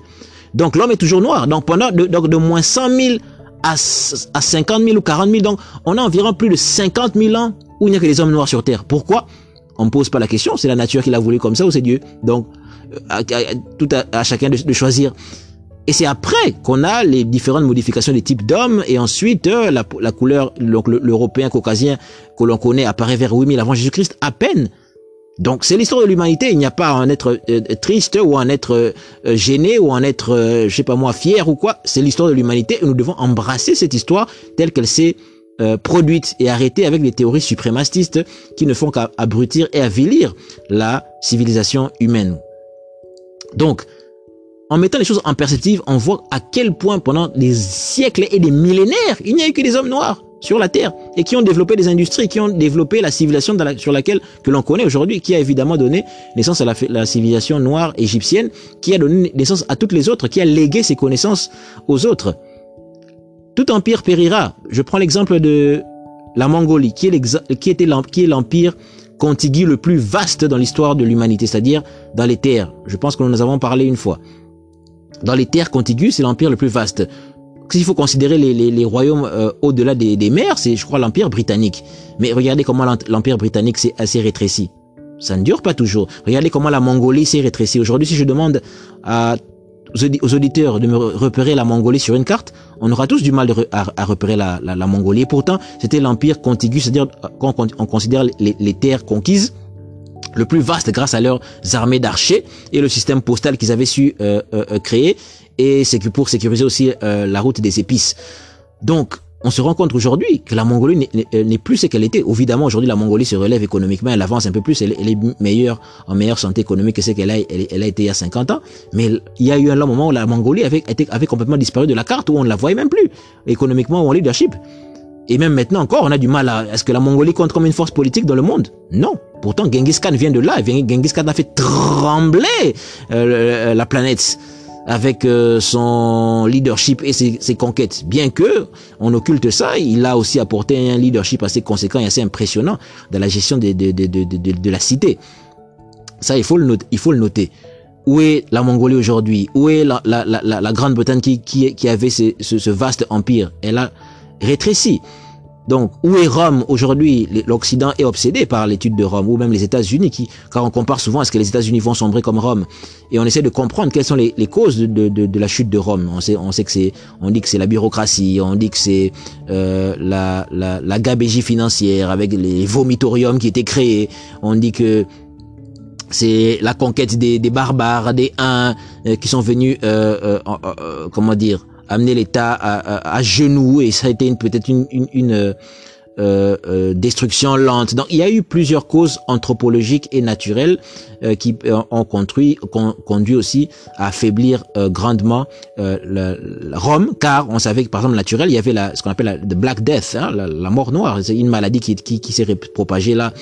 Donc l'homme est toujours noir. Donc pendant de, donc de moins 100 000 à, à 50 000 ou 40 000. Donc, on a environ plus de 50 000 ans où il n'y a que des hommes noirs sur Terre. Pourquoi? On ne pose pas la question. C'est la nature qui l'a voulu comme ça ou c'est Dieu Donc, euh, à, tout à, chacun de, choisir. Et c'est après qu'on a les différentes modifications des types d'hommes et ensuite euh, la, la, couleur, l'européen caucasien que l'on connaît apparaît vers 8000 avant Jésus-Christ à peine. Donc c'est l'histoire de l'humanité. Il n'y a pas un être euh, triste ou un être euh, gêné ou un être, euh, je sais pas moi, fier ou quoi. C'est l'histoire de l'humanité et nous devons embrasser cette histoire telle qu'elle s'est produite et arrêter avec les théories suprématistes qui ne font qu'abrutir et avilir la civilisation humaine. Donc, en mettant les choses en perspective, on voit à quel point pendant des siècles et des millénaires, il n'y a eu que des hommes noirs sur la terre et qui ont développé des industries, qui ont développé la civilisation sur laquelle que l'on connaît aujourd'hui, qui a évidemment donné naissance à la, civilisation noire égyptienne, qui a donné naissance à toutes les autres, qui a légué ses connaissances aux autres. Tout empire périra. Je prends l'exemple de la Mongolie, qui est, l'empire contigu le plus vaste dans l'histoire de l'humanité, c'est-à-dire dans les terres. Je pense que nous en avons parlé une fois. Dans les terres contiguës, c'est l'empire le plus vaste s'il faut considérer les, les, les royaumes euh, au-delà des, des, mers, c'est, je crois, l'Empire britannique. Mais regardez comment l'Empire britannique s'est assez rétréci. Ça ne dure pas toujours. Regardez comment la Mongolie s'est rétrécie. Aujourd'hui, si je demande à, aux auditeurs de me repérer la Mongolie sur une carte, on aura tous du mal à, repérer la, la, la, Mongolie. Et pourtant, c'était l'Empire contigu, c'est-à-dire quand on, considère les, les terres conquises, le plus vaste grâce à leurs armées d'archers et le système postal qu'ils avaient su euh, euh, euh créer et c'est pour sécuriser aussi euh, la route des épices. Donc, on se rend compte aujourd'hui que la Mongolie euh, n'est plus ce qu'elle était. Évidemment, aujourd'hui, la Mongolie se relève économiquement, elle avance un peu plus, elle, est meilleure, en meilleure santé économique que ce qu'elle a, elle, a été il y a 50 ans. Mais il y a eu un long moment où la Mongolie avait, avait complètement disparu de la carte, où on ne la voyait même plus, économiquement ou en leadership. Et même maintenant encore, on a du mal à... Est-ce que la Mongolie compte comme une force politique dans le monde? Non. Pourtant, Genghis Khan vient de là. Genghis Khan a fait trembler euh, la planète avec euh, son leadership et ses, ses, conquêtes. Bien que on occulte ça, il a aussi apporté un leadership assez conséquent et assez impressionnant dans la gestion de, de, de, de, de la cité. Ça, il faut le noter. Il faut le noter. Où est la Mongolie aujourd'hui? Où est la, la, la, la Grande-Bretagne qui, qui, qui avait ce, ce, ce vaste empire? Elle a rétréci. Donc, où est Rome aujourd'hui? L'Occident est obsédé par l'étude de Rome, ou même les États-Unis, qui, car on compare souvent à ce que les États-Unis vont sombrer comme Rome, et on essaie de comprendre quelles sont les, causes de, la chute de Rome. On sait, on sait que c'est, on dit que c'est la bureaucratie, on dit que c'est euh, la, la, gabégie financière avec les vomitoriums qui étaient créés, on dit que c'est la conquête des, barbares, des Huns euh, qui sont venus, euh, euh comment dire, amener l'État à, à, genoux et ça a été peut-être une, une, une euh, euh, destruction lente. Donc il y a eu plusieurs causes anthropologiques et naturelles euh, qui euh, ont conduit, conduit aussi à affaiblir euh, grandement la, Rome, car on savait que par exemple naturel, il y avait la, ce qu'on appelle la the Black Death, hein, la, la, mort noire. C'est une maladie qui, qui, qui s'est propagée là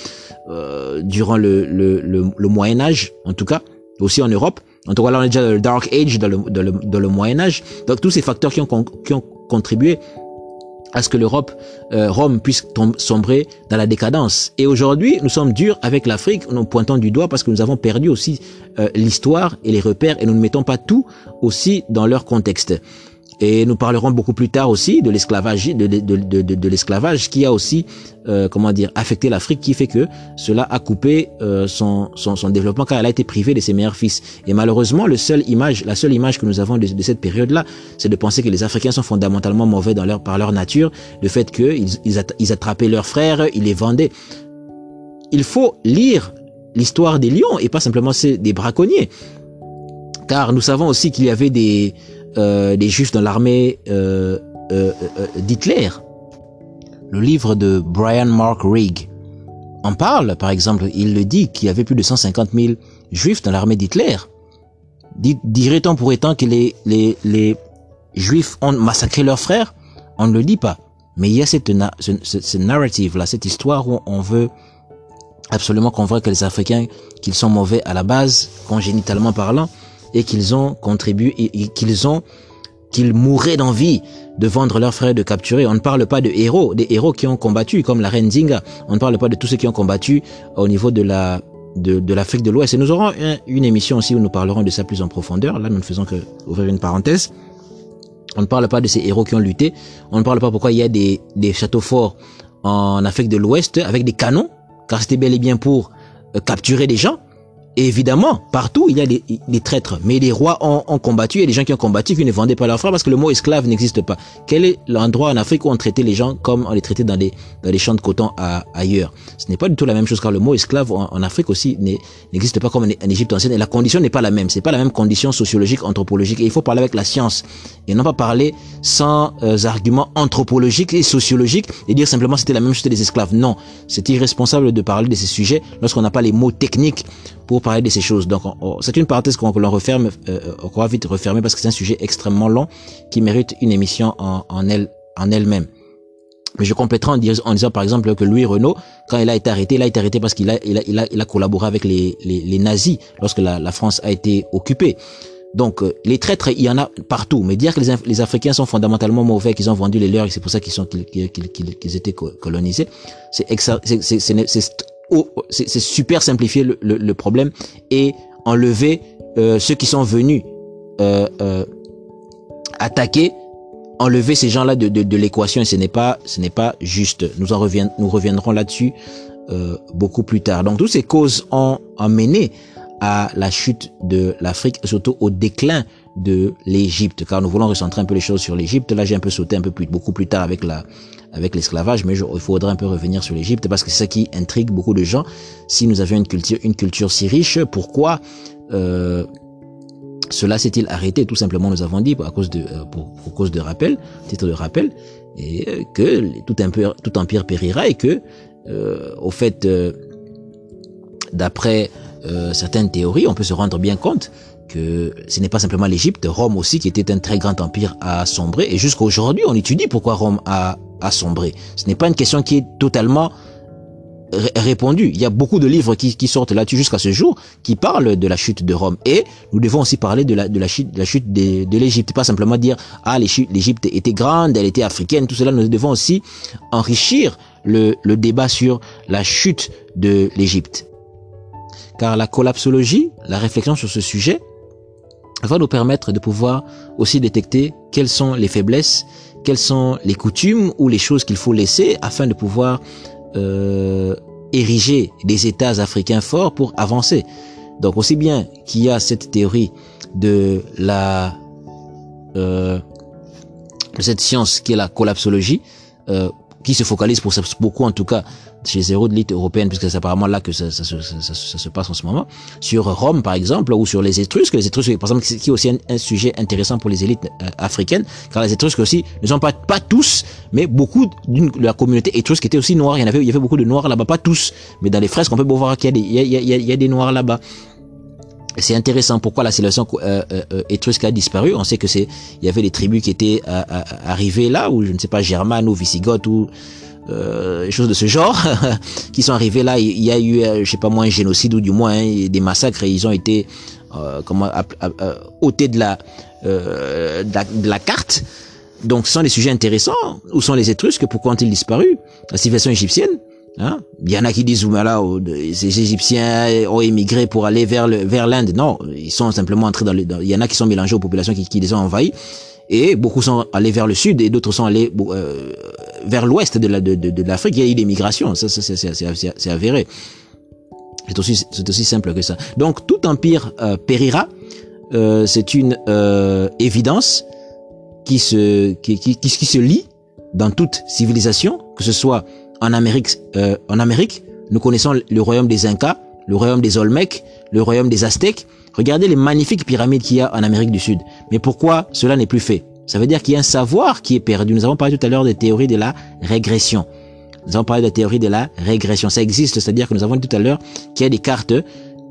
durant le, le, le Moyen Âge, en tout cas, aussi en Europe. En tout cas, là, on est déjà dans le Dark Age, dans le, Moyen Âge. Donc, tous ces facteurs qui ont, contribué à ce que l'Europe, euh, Rome puisse sombrer dans la décadence. Et aujourd'hui, nous sommes durs avec l'Afrique, nous pointons du doigt parce que nous avons perdu aussi euh, l'histoire et les repères et nous ne mettons pas tout aussi dans leur contexte. Et nous parlerons beaucoup plus tard aussi de l'esclavage, de, de, de, de l'esclavage qui a aussi, euh, comment dire, affecté l'Afrique, qui fait que cela a coupé euh, son, son, son, développement car elle a été privée de ses meilleurs fils. Et malheureusement, le seul image, la seule image que nous avons de, cette période-là, c'est de penser que les Africains sont fondamentalement mauvais dans leur, par leur nature, le fait qu'ils ils, ils attrapaient leurs frères, ils les vendaient. Il faut lire l'histoire des lions et pas simplement des braconniers. Car nous savons aussi qu'il y avait des, euh, des juifs dans l'armée euh, euh, d'Hitler. Le livre de Brian Mark Rigg en parle, par exemple, il le dit qu'il y avait plus de 150 000 juifs dans l'armée d'Hitler. Dirait-on pour autant que les, les, les juifs ont massacré leurs frères? On ne le dit pas. Mais il y a cette, ce, narrative là, cette histoire où on veut absolument convaincre les Africains qu'ils sont mauvais à la base, congénitalement parlant, et qu'ils ont contribué qu'ils ont qu'ils mouraient d'envie de vendre leurs frères de capturer. On ne parle pas de héros, des héros qui ont combattu, comme la reine Zinga. On ne parle pas de tous ceux qui ont combattu au niveau de la de, l'Afrique de l'Ouest. Et nous aurons une émission aussi où nous parlerons de ça plus en profondeur. Là, nous ne faisons que ouvrir une parenthèse. On ne parle pas de ces héros qui ont lutté. On ne parle pas pourquoi il y a des, des châteaux forts en Afrique de l'Ouest avec des canons, car c'était bel et bien pour euh, capturer des gens évidemment, partout, il y a des, des traîtres. Mais les rois ont, ont, combattu, a des gens qui ont combattu, qui ne vendaient pas leurs frères parce que le mot esclave n'existe pas. Quel est l'endroit en Afrique où on traitait les gens comme on les traitait dans des, dans des champs de coton à, ailleurs? Ce n'est pas du tout la même chose car le mot esclave en, Afrique aussi n'existe pas comme en, Égypte ancienne et la condition n'est pas la même. C'est pas la même condition sociologique, anthropologique. Et il faut parler avec la science et non pas parler sans euh, arguments anthropologiques et sociologiques et dire simplement c'était la même chose des esclaves. Non, c'est irresponsable de parler de ces sujets lorsqu'on n'a pas les mots techniques pour parler de ces choses. Donc, c'est une parenthèse qu'on l'on referme, euh, qu'on va vite refermer parce que c'est un sujet extrêmement long qui mérite une émission en, en elle, en elle-même. Mais je compléterai en, disant par exemple que Louis Renault, quand il a été arrêté, il a été arrêté parce qu'il a, il a, il a, il a collaboré avec les, les, nazis lorsque la, la, France a été occupée. Donc euh, les traîtres, il y en a partout. Mais dire que les, les Africains sont fondamentalement mauvais, qu'ils ont vendu les leurs et c'est pour ça qu'ils sont qu'ils qu'ils étaient colonisés, c'est c'est super simplifier le, problème et enlever euh, ceux qui sont venus euh, euh, attaquer, enlever ces gens-là de, de, l'équation ce n'est pas ce n'est pas juste. Nous en reviendrons, là-dessus beaucoup plus tard. Donc toutes ces causes ont amené à la chute de l'Afrique, surtout au déclin de l'Égypte, car nous voulons recentrer un peu les choses sur l'Égypte. Là, j'ai un peu sauté un peu plus, beaucoup plus tard avec la avec l'esclavage, mais il faudrait un peu revenir sur l'Égypte parce que c'est ça qui intrigue beaucoup de gens. Si nous avions une culture, une culture si riche, pourquoi euh, cela s'est-il arrêté? Tout simplement, nous avons dit à cause de, euh, pour, pour cause de rappel, titre de rappel, et euh, que tout empire, tout empire périra et que, euh, au fait, euh, d'après certaines théories, on peut se rendre bien compte que ce n'est pas simplement l'Égypte, Rome aussi, qui était un très grand empire, a sombré. Et jusqu'à aujourd'hui, on étudie pourquoi Rome a, a sombré. Ce n'est pas une question qui est totalement répondue. Il y a beaucoup de livres qui, qui sortent là-dessus jusqu'à ce jour qui parlent de la chute de Rome. Et nous devons aussi parler de la, chute, de, la l'Égypte. Pas simplement dire, ah, l'Égypte était grande, elle était africaine, tout cela. Nous devons aussi enrichir le, le débat sur la chute de l'Égypte. Car la collapsologie, la réflexion sur ce sujet, va nous permettre de pouvoir aussi détecter quelles sont les faiblesses, quelles sont les coutumes ou les choses qu'il faut laisser afin de pouvoir euh, ériger des États africains forts pour avancer. Donc aussi bien qu'il y a cette théorie de la euh, cette science qui est la collapsologie, euh, qui se focalise pour beaucoup en tout cas chez les érudits européennes, puisque c'est apparemment là que ça, se passe en ce moment, sur Rome par exemple, ou sur les Étrusques, les Étrusques par exemple, qui est aussi un, sujet intéressant pour les élites euh, africaines, car les Étrusques aussi ne sont pas, pas tous, mais beaucoup de la communauté étrusque était aussi noire, il y avait, il y avait beaucoup de noirs là-bas, pas tous, mais dans les fresques on peut voir qu'il y, y, y, y, a des noirs là-bas. C'est intéressant pourquoi la civilisation euh, euh, étrusque a disparu. On sait que c'est il y avait des tribus qui étaient euh, euh, arrivées là, ou je ne sais pas germanes ou visigoths ou euh, choses de ce genre, qui sont arrivées là. Il y a eu, je sais pas moi, un génocide ou du moins hein, des massacres et ils ont été comment ôtés de la, la de la carte. Donc ce sont des sujets intéressants. Où sont les Étrusques? Pourquoi ont-ils disparu? La civilisation égyptienne Hein? Il y en a qui disent, voilà, ces Égyptiens ont émigré pour aller vers le, vers l'Inde. Non, ils sont simplement entrés dans, le, il y en a qui sont mélangés aux populations qui, qui les ont envahis. Et beaucoup sont allés vers le sud et d'autres sont allés euh, vers l'ouest de, la, de, de, de l'Afrique. Il y a eu des migrations, ça, ça c'est avéré. C'est aussi, aussi simple que ça. Donc tout empire euh, périra, euh, c'est une euh, évidence qui se, qui, qui, qui se lie dans toute civilisation, que ce soit en Amérique, euh, en Amérique, nous connaissons le royaume des Incas, le royaume des Olmecs, le royaume des Aztèques. Regardez les magnifiques pyramides qu'il y a en Amérique du Sud. Mais pourquoi cela n'est plus fait? Ça veut dire qu'il y a un savoir qui est perdu. Nous avons parlé tout à l'heure des théories de la régression. Nous avons parlé de la théorie de la régression. Ça existe, c'est-à-dire que nous avons dit tout à l'heure qu'il y a des cartes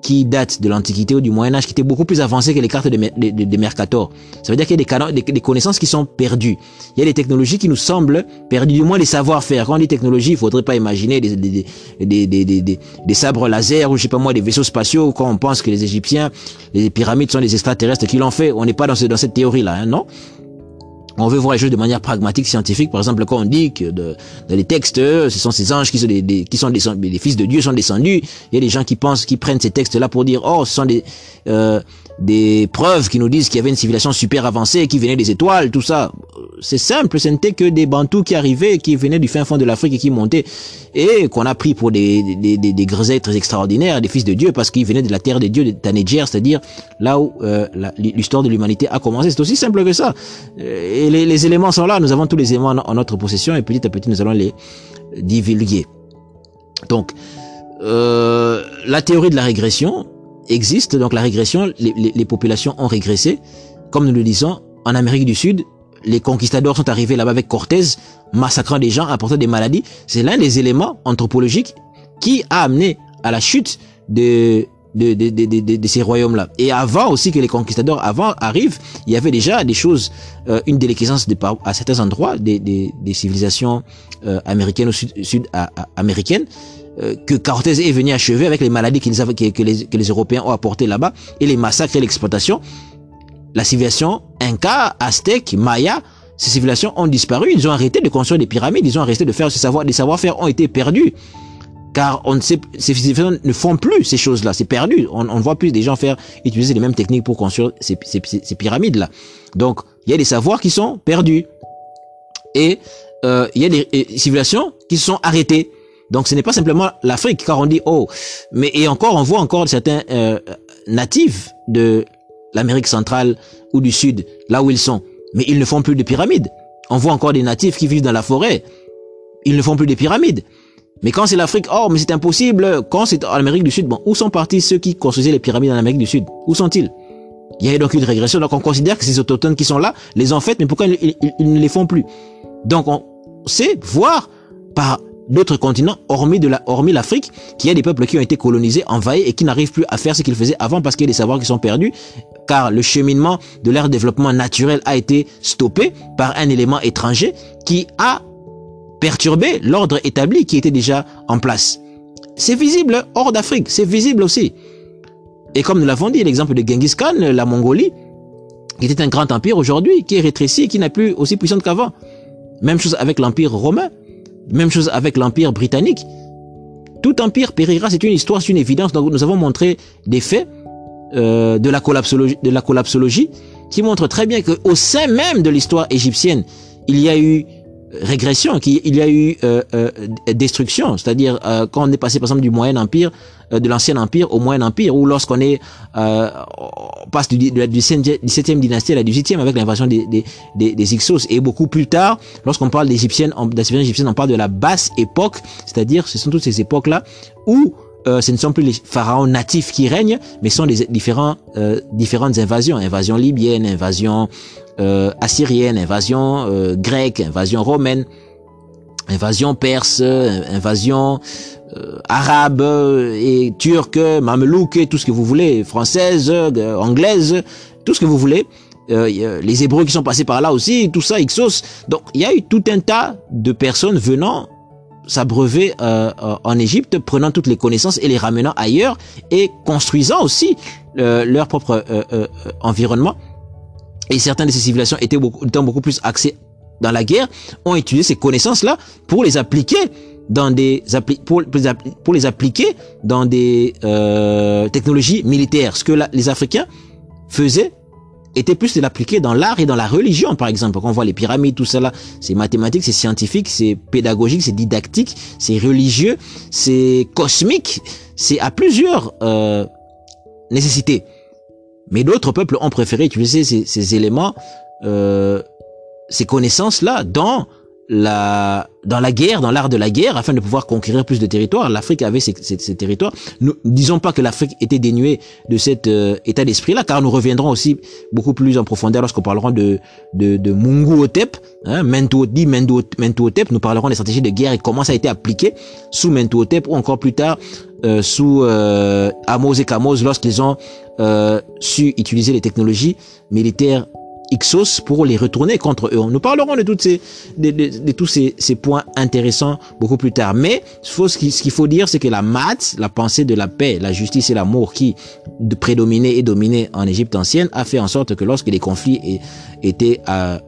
qui datent de l'Antiquité ou du Moyen Âge, qui étaient beaucoup plus avancées que les cartes de, Mercator. Ça veut dire qu'il y a des, connaissances qui sont perdues. Il y a des technologies qui nous semblent perdues, du moins les savoir-faire. Quand on dit technologie, il faudrait pas imaginer des, sabres laser ou je sais pas moi, des vaisseaux spatiaux. Quand on pense que les Égyptiens, les pyramides sont des extraterrestres qui l'ont fait, on n'est pas dans, dans cette théorie-là, hein, non? On veut voir les choses de manière pragmatique, scientifique. Par exemple, quand on dit que dans les textes, ce sont ces anges qui sont des, qui sont des, les fils de Dieu sont descendus. Il y a des gens qui pensent, qui prennent ces textes-là pour dire, oh, ce sont des, euh, des preuves qui nous disent qu'il y avait une civilisation super avancée, qui venait des étoiles, tout ça. C'est simple, ce n'était que des Bantous qui arrivaient, qui venaient du fin fond de l'Afrique et qui montaient, et qu'on a pris pour des, des, des, des gros êtres extraordinaires, des fils de Dieu, parce qu'ils venaient de la terre des dieux, de Tanedjer, c'est-à-dire là où euh, l'histoire de l'humanité a commencé. C'est aussi simple que ça. Et les, les, éléments sont là, nous avons tous les éléments en, notre possession, et petit à petit, nous allons les divulguer. Donc, euh, la théorie de la régression, existe, donc la régression, les, les, les, populations ont régressé. Comme nous le disons, en Amérique du Sud, les conquistadors sont arrivés là-bas avec Cortés, massacrant des gens, apportant des maladies. C'est l'un des éléments anthropologiques qui a amené à la chute de, de, de, de, de ces royaumes-là. Et avant aussi que les conquistadors avant arrivent, il y avait déjà des choses, euh, une déliquescence de, à certains endroits des, des, des civilisations euh, américaines ou sud-américaines. Sud euh, que Cortés est venu achever avec les maladies qu'ils avaient, que, les, que les Européens ont apportées là-bas et les massacres et l'exploitation. La civilisation Inca, Aztèque, Maya, ces civilisations ont disparu. Ils ont arrêté de construire des pyramides. Ils ont arrêté de faire ce savoir. Des savoir-faire ont été perdus. Car on ne sait, ces civilisations ne font plus ces choses-là. C'est perdu. On ne voit plus des gens faire, utiliser les mêmes techniques pour construire ces, ces, ces pyramides-là. Donc, il y a des savoirs qui sont perdus. Et euh, il y a des civilisations qui sont arrêtées. Donc ce n'est pas simplement l'Afrique, car on dit oh, mais et encore on voit encore certains euh, natifs de l'Amérique centrale ou du Sud, là où ils sont, mais ils ne font plus de pyramides. On voit encore des natifs qui vivent dans la forêt, ils ne font plus de pyramides. Mais quand c'est l'Afrique, oh, mais c'est impossible. Quand c'est en Amérique du Sud, bon, où sont partis ceux qui construisaient les pyramides en Amérique du Sud? Où sont-ils? Il y a donc une régression. Donc on considère que ces autochtones qui sont là les ont faites, mais pourquoi ils, ne les font plus? Donc on sait voir par d'autres continents, hormis de la, hormis l'Afrique, qui a des peuples qui ont été colonisés, envahis et qui n'arrivent plus à faire ce qu'ils faisaient avant parce qu'il y a des savoirs qui sont perdus, car le cheminement de leur développement naturel a été stoppé par un élément étranger qui a perturbé l'ordre établi qui était déjà en place. C'est visible hors d'Afrique, c'est visible aussi. Et comme nous l'avons dit, l'exemple de Genghis Khan, la Mongolie, qui était un grand empire aujourd'hui, qui est rétréci qui n'a plus aussi puissante qu'avant. Même chose avec l'empire romain. Même chose avec l'Empire britannique. Tout empire périra, c'est une histoire, c'est une évidence. Donc nous avons montré des faits euh, de la collapsologie, de la collapsologie, qui montre très bien qu'au sein même de l'histoire égyptienne, il y a eu régression, qu'il y a eu euh, euh, destruction. C'est-à-dire euh, quand on est passé par exemple du Moyen Empire, euh, de l'ancien Empire au Moyen Empire, ou lorsqu'on est euh, on passe du, de la 17e dynastie à la 18e avec l'invasion des, des, des, des, Ixos. Et beaucoup plus tard, lorsqu'on parle d'égyptienne, égyptienne, on parle de la basse époque, c'est-à-dire ce sont toutes ces époques-là où euh, ce ne sont plus les pharaons natifs qui règnent, mais sont les différents, euh, différentes invasions. Invasion libyenne, invasion euh, assyrienne, invasion euh, grecque, invasion romaine, invasion perse, invasion euh, arabe et turque, mamelouk, tout ce que vous voulez, française, anglaise, tout ce que vous voulez. les Hébreux qui sont passés par là aussi, tout ça, Ixos. Donc il y a eu tout un tas de personnes venant s'abreuver euh, en Égypte, prenant toutes les connaissances et les ramenant ailleurs et construisant aussi euh, leur propre euh, euh, environnement. Et certaines de ces civilisations étaient beaucoup, étant beaucoup plus axées dans la guerre, ont utilisé ces connaissances-là pour les appliquer dans des pour, pour les appliquer dans des euh, technologies militaires. Ce que les Africains faisaient était plus de l'appliquer dans l'art et dans la religion, par exemple. Quand on voit les pyramides, tout cela, c'est mathématique, c'est scientifique, c'est pédagogique, c'est didactique, c'est religieux, c'est cosmique, c'est à plusieurs euh, nécessités. Mais d'autres peuples ont préféré utiliser ces, ces éléments, euh, ces connaissances-là dans la, dans la guerre, dans l'art de la guerre, afin de pouvoir conquérir plus de territoires. L'Afrique avait ces, ces, ces, territoires. Nous disons pas que l'Afrique était dénuée de cet euh, état d'esprit-là, car nous reviendrons aussi beaucoup plus en profondeur lorsqu'on parlera de, de, de Mungu Otep, hein, dit Mentuhotep, nous parlerons des stratégies de guerre et comment ça a été appliqué sous Mentuhotep ou encore plus tard euh, sous euh, Amos et Kamos lorsqu'ils ont euh, su utiliser les technologies militaires Ixos pour les retourner contre eux. Nous parlerons de, toutes ces, de, tous ces, ces, points intéressants beaucoup plus tard. Mais ce qu'il faut dire, c'est que la maths, la pensée de la paix, la justice et l'amour qui prédominait et dominait en Égypte ancienne, a fait en sorte que lorsque les conflits étaient à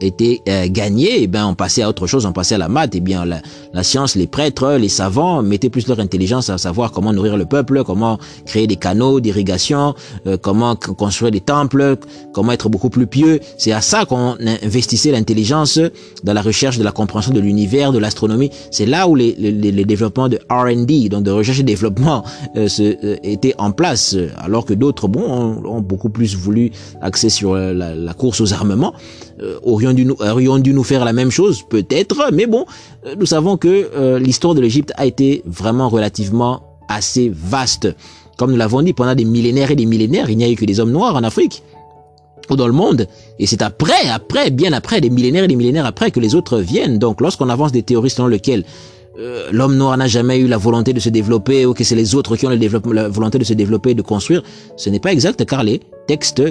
était euh, gagné, et eh ben on passait à autre chose, on passait à la maths, eh bien la, la, science, les prêtres, les savants mettaient plus leur intelligence à savoir comment nourrir le peuple, comment créer des canaux d'irrigation, euh, comment construire des temples, comment être beaucoup plus pieux. C'est à ça qu'on investissait l'intelligence dans la recherche de la compréhension de l'univers, de l'astronomie. C'est là où les, les, les, développements de R&D, donc de recherche et développement, euh, se, euh, étaient en place, alors que d'autres, bon, ont, ont, beaucoup plus voulu axer sur la, la course aux armements. Aurions aurions dû nous, aurions dû nous faire la même chose, peut-être, mais bon, euh, nous savons que euh, l'histoire de l'Égypte a été vraiment relativement assez vaste. Comme nous l'avons dit, pendant des millénaires et des millénaires, il n'y a eu que des hommes noirs en Afrique ou dans le monde. Et c'est après, après, bien après, des millénaires et des millénaires après que les autres viennent. Donc lorsqu'on avance des théories selon lesquelles euh, l'homme noir n'a jamais eu la volonté de se développer ou que c'est les autres qui ont la volonté de se développer et de construire, ce n'est pas exact car les textes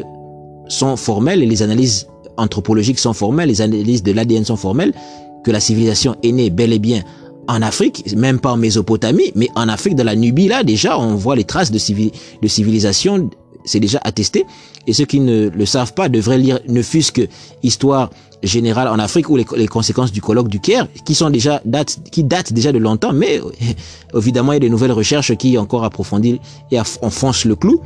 sont formels et les analyses anthropologiques sont formelles, les analyses de l'ADN sont formelles, que la civilisation est née bel et bien en Afrique, même pas en Mésopotamie, mais en Afrique, de la Nubie, là, déjà, on voit les traces de, civil, de civilisation, c'est déjà attesté. Et ceux qui ne le savent pas devraient lire ne fût-ce que Histoire générale en Afrique ou les, les, conséquences du colloque du Caire, qui sont déjà datent, qui datent déjà de longtemps, mais évidemment, il y a de nouvelles recherches qui encore approfondissent et enfoncent le clou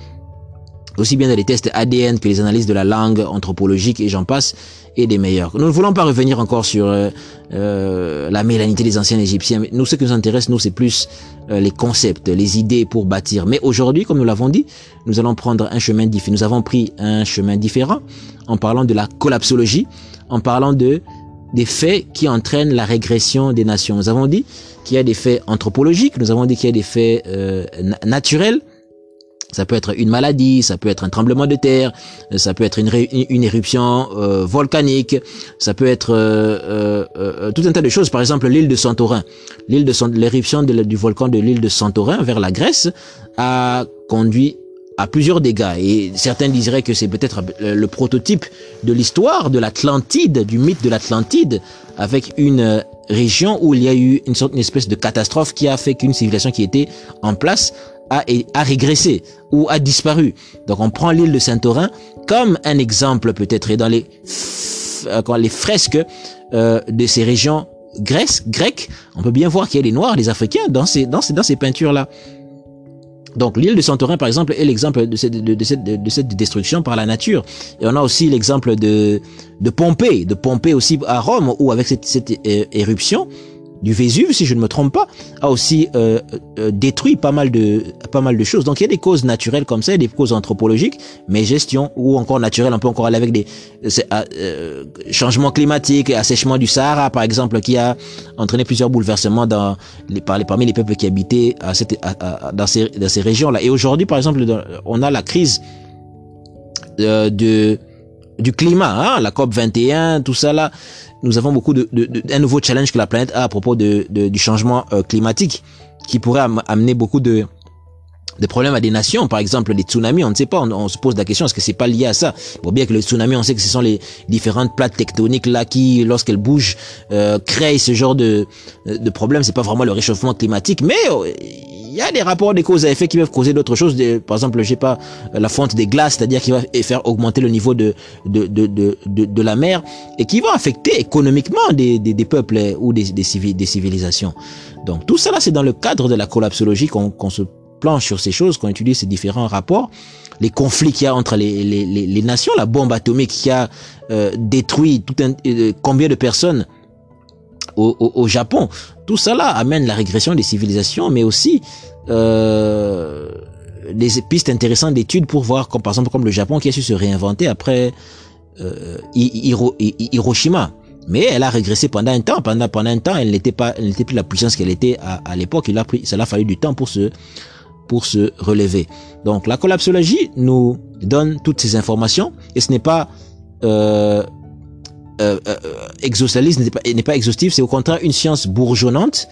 aussi bien dans les tests ADN que les analyses de la langue anthropologique et j'en passe, et des meilleurs. Nous ne voulons pas revenir encore sur euh, euh, la mélanité des anciens Égyptiens. Nous, ce qui nous intéresse, nous, c'est plus euh, les concepts, les idées pour bâtir. Mais aujourd'hui, comme nous l'avons dit, nous allons prendre un chemin différent. Nous avons pris un chemin différent en parlant de la collapsologie, en parlant de des faits qui entraînent la régression des nations. Nous avons dit qu'il y a des faits anthropologiques, nous avons dit qu'il y a des faits euh, naturels, ça peut être une maladie, ça peut être un tremblement de terre, ça peut être une, une éruption euh, volcanique, ça peut être euh, euh, euh, tout un tas de choses. Par exemple, l'île de Santorin, l'île de l'éruption du volcan de l'île de Santorin vers la Grèce a conduit à plusieurs dégâts. Et certains diraient que c'est peut-être le prototype de l'histoire de l'Atlantide, du mythe de l'Atlantide, avec une région où il y a eu une sorte, une espèce de catastrophe qui a fait qu'une civilisation qui était en place a, a régressé ou a disparu. Donc on prend l'île de Saint-Orin comme un exemple peut-être et dans les, euh, fresques euh, de ces régions grecques, grecques, on peut bien voir qu'il y a les Noirs, les Africains dans ces, dans ces, dans ces peintures-là. Donc l'île de Santorin, par exemple, est l'exemple de cette, de, cette, de cette destruction par la nature. Et on a aussi l'exemple de, de Pompée, de Pompée aussi à Rome, où avec cette, cette éruption, du Vésuve, si je ne me trompe pas, a aussi euh, euh, détruit pas mal de pas mal de choses. Donc il y a des causes naturelles comme ça, des causes anthropologiques, mais gestion ou encore naturelle, on peut encore aller avec des euh, changements climatiques, assèchement du Sahara par exemple, qui a entraîné plusieurs bouleversements dans les, parmi les peuples qui habitaient dans ces, dans ces régions-là. Et aujourd'hui, par exemple, on a la crise de du climat, hein, la COP 21, tout ça là nous avons beaucoup de, de, un nouveau challenge que la planète a à propos de, du changement euh, climatique qui pourrait amener beaucoup de des problèmes à des nations, par exemple des tsunamis, on ne sait pas, on, se pose la question, est-ce que c'est pas lié à ça? Bon, bien que le tsunami, on sait que ce sont les différentes plaques tectoniques là qui, lorsqu'elles bougent, euh, créent ce genre de, de problème. C'est pas vraiment le réchauffement climatique, mais euh, il y a des rapports de cause à effet qui peuvent causer d'autres choses. par exemple, je sais pas, la fonte des glaces, c'est-à-dire qui va faire augmenter le niveau de de, de, de, de, la mer et qui va affecter économiquement des, des, des peuples ou des, des, civilisations. Donc tout ça là, c'est dans le cadre de la collapsologie qu'on se planche sur ces choses, qu'on étudie ces différents rapports, les conflits qu'il y a entre les, les, les, nations, la bombe atomique qui a euh, détruit tout un, euh, combien de personnes au, Japon. Tout cela amène la régression des civilisations, mais aussi euh, des pistes intéressantes d'études pour voir, comme par exemple comme le Japon qui a su se réinventer après euh, Hiroshima. Mais elle a régressé pendant un temps. Pendant, un temps, elle n'était pas, elle n'était plus la puissance qu'elle était à, à l'époque. Il a pris, ça a fallu du temps pour se, pour se relever. Donc, la collapsologie nous donne toutes ces informations et ce n'est pas euh, euh, euh, exhaustif, n'est pas, pas exhaustif, c'est au contraire une science bourgeonnante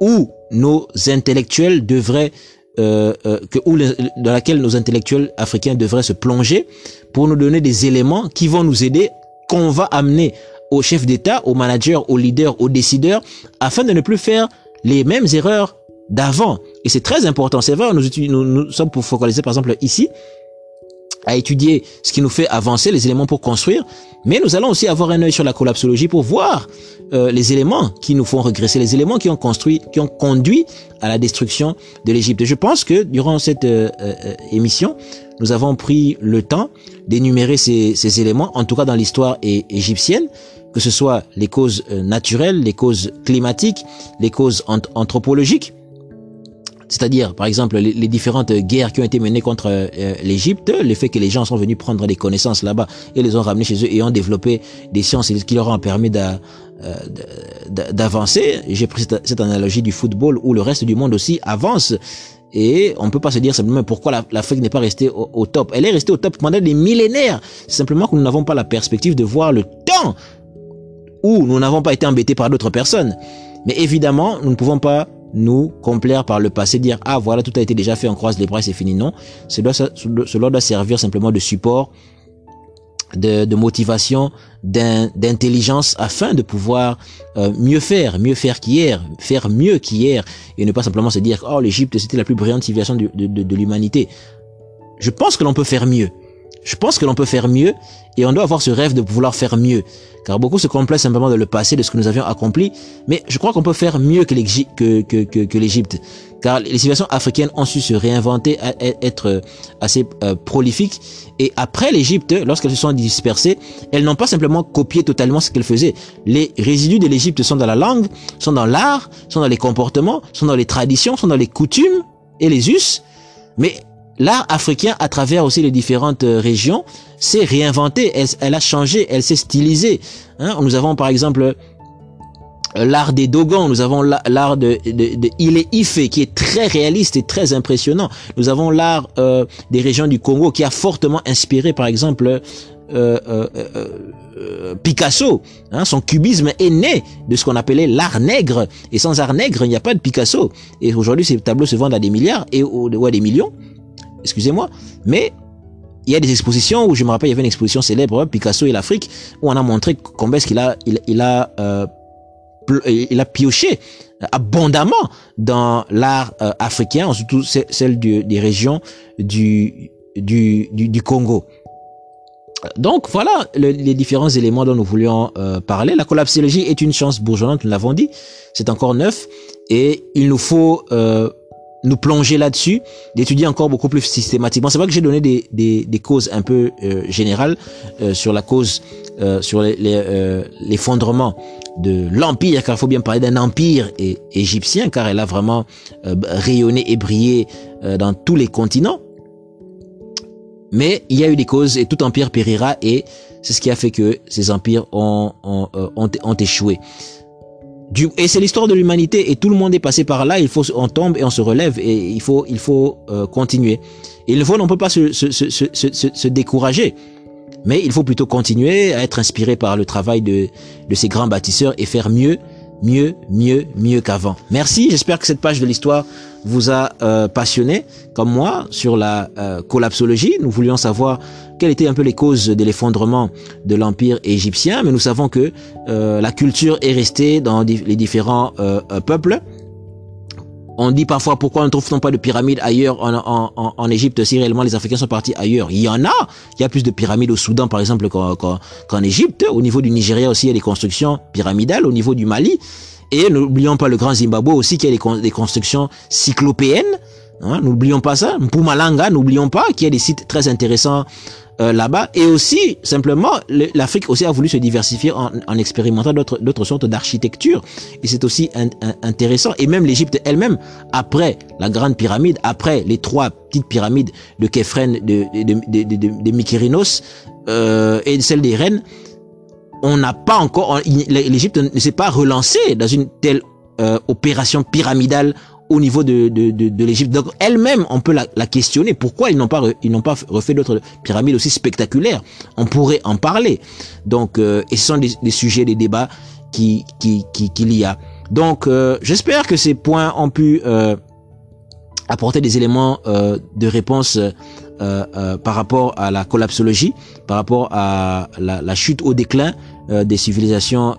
où nos intellectuels devraient euh, euh, que, où dans laquelle nos intellectuels africains devraient se plonger pour nous donner des éléments qui vont nous aider, qu'on va amener aux chefs d'État, aux managers, aux leaders, aux décideurs, afin de ne plus faire les mêmes erreurs d'avant. Et c'est très important. C'est vrai, nous, nous sommes pour focaliser par exemple ici à étudier ce qui nous fait avancer, les éléments pour construire, mais nous allons aussi avoir un œil sur la collapsologie pour voir euh, les éléments qui nous font regresser, les éléments qui ont construit, qui ont conduit à la destruction de l'Égypte. Je pense que durant cette euh, euh, émission, nous avons pris le temps d'énumérer ces, ces, éléments, en tout cas dans l'histoire égyptienne, que ce soit les causes naturelles, les causes climatiques, les causes anthropologiques, c'est-à-dire, par exemple, les, différentes guerres qui ont été menées contre euh, l'Égypte, le fait que les gens sont venus prendre des connaissances là-bas et les ont ramenés chez eux et ont développé des sciences qui leur ont permis euh, d'avancer. J'ai pris cette, analogie du football où le reste du monde aussi avance. Et on peut pas se dire simplement pourquoi l'Afrique n'est pas restée au, au, top. Elle est restée au top pendant des millénaires. Simplement que nous n'avons pas la perspective de voir le temps où nous n'avons pas été embêtés par d'autres personnes. Mais évidemment, nous ne pouvons pas nous complaire par le passé, dire ah voilà tout a été déjà fait, on croise les bras, c'est fini. Non, cela, cela doit servir simplement de support, de, de motivation, d'intelligence afin de pouvoir euh, mieux faire, mieux faire qu'hier, faire mieux qu'hier et ne pas simplement se dire oh l'Égypte c'était la plus brillante civilisation de, de, de l'humanité. Je pense que l'on peut faire mieux. Je pense que l'on peut faire mieux et on doit avoir ce rêve de vouloir faire mieux. Car beaucoup se complaisent simplement de le passé, de ce que nous avions accompli. Mais je crois qu'on peut faire mieux que l'Égypte. Que. Car les civilisations africaines ont su se réinventer, être euh, assez euh, prolifiques. Et après l'Égypte, lorsqu'elles se sont dispersées, elles n'ont pas simplement copié totalement ce qu'elles faisaient. Les résidus de l'Égypte sont dans la langue, sont dans l'art, sont dans les comportements, sont dans les traditions, sont dans les coutumes et les us. Mais l'art africain, à travers aussi les différentes euh, régions, s'est réinventé, elle, a changé, elle s'est stylisée. Hein. Nous avons par exemple euh, l'art des Dogons, nous avons l'art de, de, de est Ife qui est très réaliste et très impressionnant. Nous avons l'art euh, des régions du Congo qui a fortement inspiré par exemple Picasso. Hein. son cubisme est né de ce qu'on appelait l'art nègre. Et sans art nègre, il n'y a pas de Picasso. Et aujourd'hui, ces tableaux se vendent à des milliards et ou à des millions excusez-moi, mais il y a des expositions où je me rappelle, il y avait une exposition célèbre, Picasso et l'Afrique, où on a montré combien est-ce qu'il a, il, a, euh, il a pioché abondamment dans l'art euh, africain, surtout celle des régions du, du, du, Congo. Donc voilà les différents éléments dont nous voulions euh, parler. La collapsologie est une chance bourgeonnante, nous l'avons dit, c'est encore neuf, et il nous faut nous plonger là-dessus, d'étudier encore beaucoup plus systématiquement. C'est vrai que j'ai donné des, des, des, causes un peu euh, générales euh, sur la cause, euh, sur l'effondrement de l'empire, car il faut bien parler d'un empire égyptien, car elle a vraiment rayonné et brillé dans tous les continents. Mais il y a eu des causes et tout empire périra et c'est ce qui a fait que ces empires ont, ont, ont, ont échoué et c'est l'histoire de l'humanité et tout le monde est passé par là. Il faut, on tombe et on se relève et il faut, il faut euh, continuer. Il faut, on ne peut pas se, se, se, se, décourager, mais il faut plutôt continuer à être inspiré par le travail de, de ces grands bâtisseurs et faire mieux, mieux, mieux, mieux qu'avant. Merci. J'espère que cette page de l'histoire vous a euh, passionné, comme moi, sur la euh, collapsologie. Nous voulions savoir quelles étaient un peu les causes de l'effondrement de l'empire égyptien, mais nous savons que euh, la culture est restée dans les différents euh, euh, peuples. On dit parfois pourquoi ne trouve-t-on pas de pyramides ailleurs en, en, en, Égypte si réellement les Africains sont partis ailleurs? Il y en a. Il y a plus de pyramides au Soudan par exemple qu'en Égypte. Au niveau du Nigeria aussi il y a des constructions pyramidales. Au niveau du Mali. Et n'oublions pas le grand Zimbabwe aussi qui a des constructions cyclopéennes. Hein, n'oublions pas ça. Mpumalanga, n'oublions pas qu'il y a des sites très intéressants euh, là-bas. Et aussi, simplement, l'Afrique aussi a voulu se diversifier en, en expérimentant d'autres sortes d'architecture. Et c'est aussi intéressant. Et même l'Égypte elle-même, après la grande pyramide, après les trois petites pyramides de Képhren, de, de, de, de, Mykérinos euh, et celle des reines, on n'a pas encore, l'Égypte ne s'est pas relancé dans une telle euh, opération pyramidale au niveau de, de, de, de l'Égypte. Donc elle-même, on peut la, la, questionner. Pourquoi ils n'ont pas ils n'ont pas refait d'autres pyramides aussi spectaculaires On pourrait en parler. Donc euh, et ce sont des, des, sujets, des débats qui qui qu'il qui, y a. Donc euh, j'espère que ces points ont pu euh, apporter des éléments euh, de réponse euh, par rapport à la collapsologie, par rapport à la, la chute au déclin des civilisations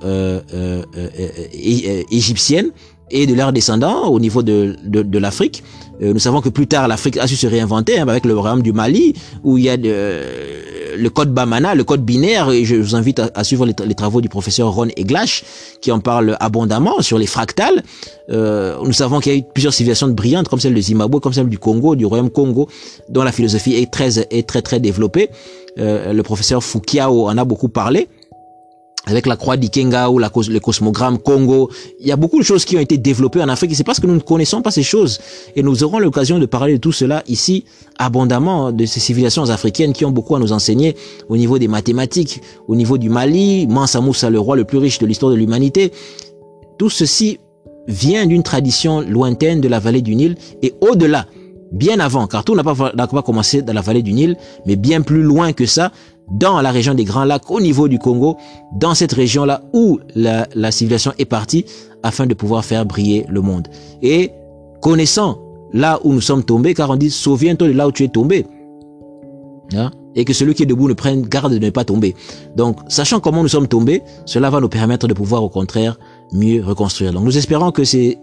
égyptiennes et de leurs descendants au niveau de, de, de l'Afrique. Euh, nous savons que plus tard, l'Afrique a su se réinventer hein, avec le royaume du Mali, où il y a de, euh, le code Bamana, le code binaire, et je vous invite à, suivre les, les, travaux du professeur Ron Eglash, qui en parle abondamment sur les fractales. Euh, nous savons qu'il y a eu plusieurs civilisations brillantes, comme celle de Zimbabwe, comme celle du Congo, du royaume Congo, dont la philosophie est très, est très, très développée. Euh, le professeur Fukiao en a beaucoup parlé avec la croix d'Ikenga ou la, le cosmogramme Congo. Il y a beaucoup de choses qui ont été développées en Afrique et c'est parce que nous ne connaissons pas ces choses. Et nous aurons l'occasion de parler de tout cela ici abondamment, de ces civilisations africaines qui ont beaucoup à nous enseigner au niveau des mathématiques, au niveau du Mali, Mansa Moussa, le roi le plus riche de l'histoire de l'humanité. Tout ceci vient d'une tradition lointaine de la vallée du Nil et au-delà, bien avant, car tout n'a pas, pas commencé dans la vallée du Nil, mais bien plus loin que ça, dans la région des Grands Lacs, au niveau du Congo, dans cette région-là où la, la, civilisation est partie, afin de pouvoir faire briller le monde. Et connaissant là où nous sommes tombés, car on dit, souviens-toi de là où tu es tombé. Hein? Et que celui qui est debout ne prenne garde de ne pas tomber. Donc, sachant comment nous sommes tombés, cela va nous permettre de pouvoir au contraire mieux reconstruire. Donc, nous espérons que ces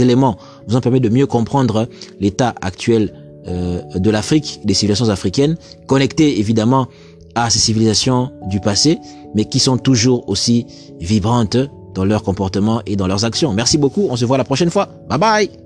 éléments vous ont permis de mieux comprendre l'état actuel euh, de l'Afrique, des civilisations africaines, connectées évidemment à ces civilisations du passé, mais qui sont toujours aussi vibrantes dans leur comportement et dans leurs actions. Merci beaucoup, on se voit la prochaine fois. Bye bye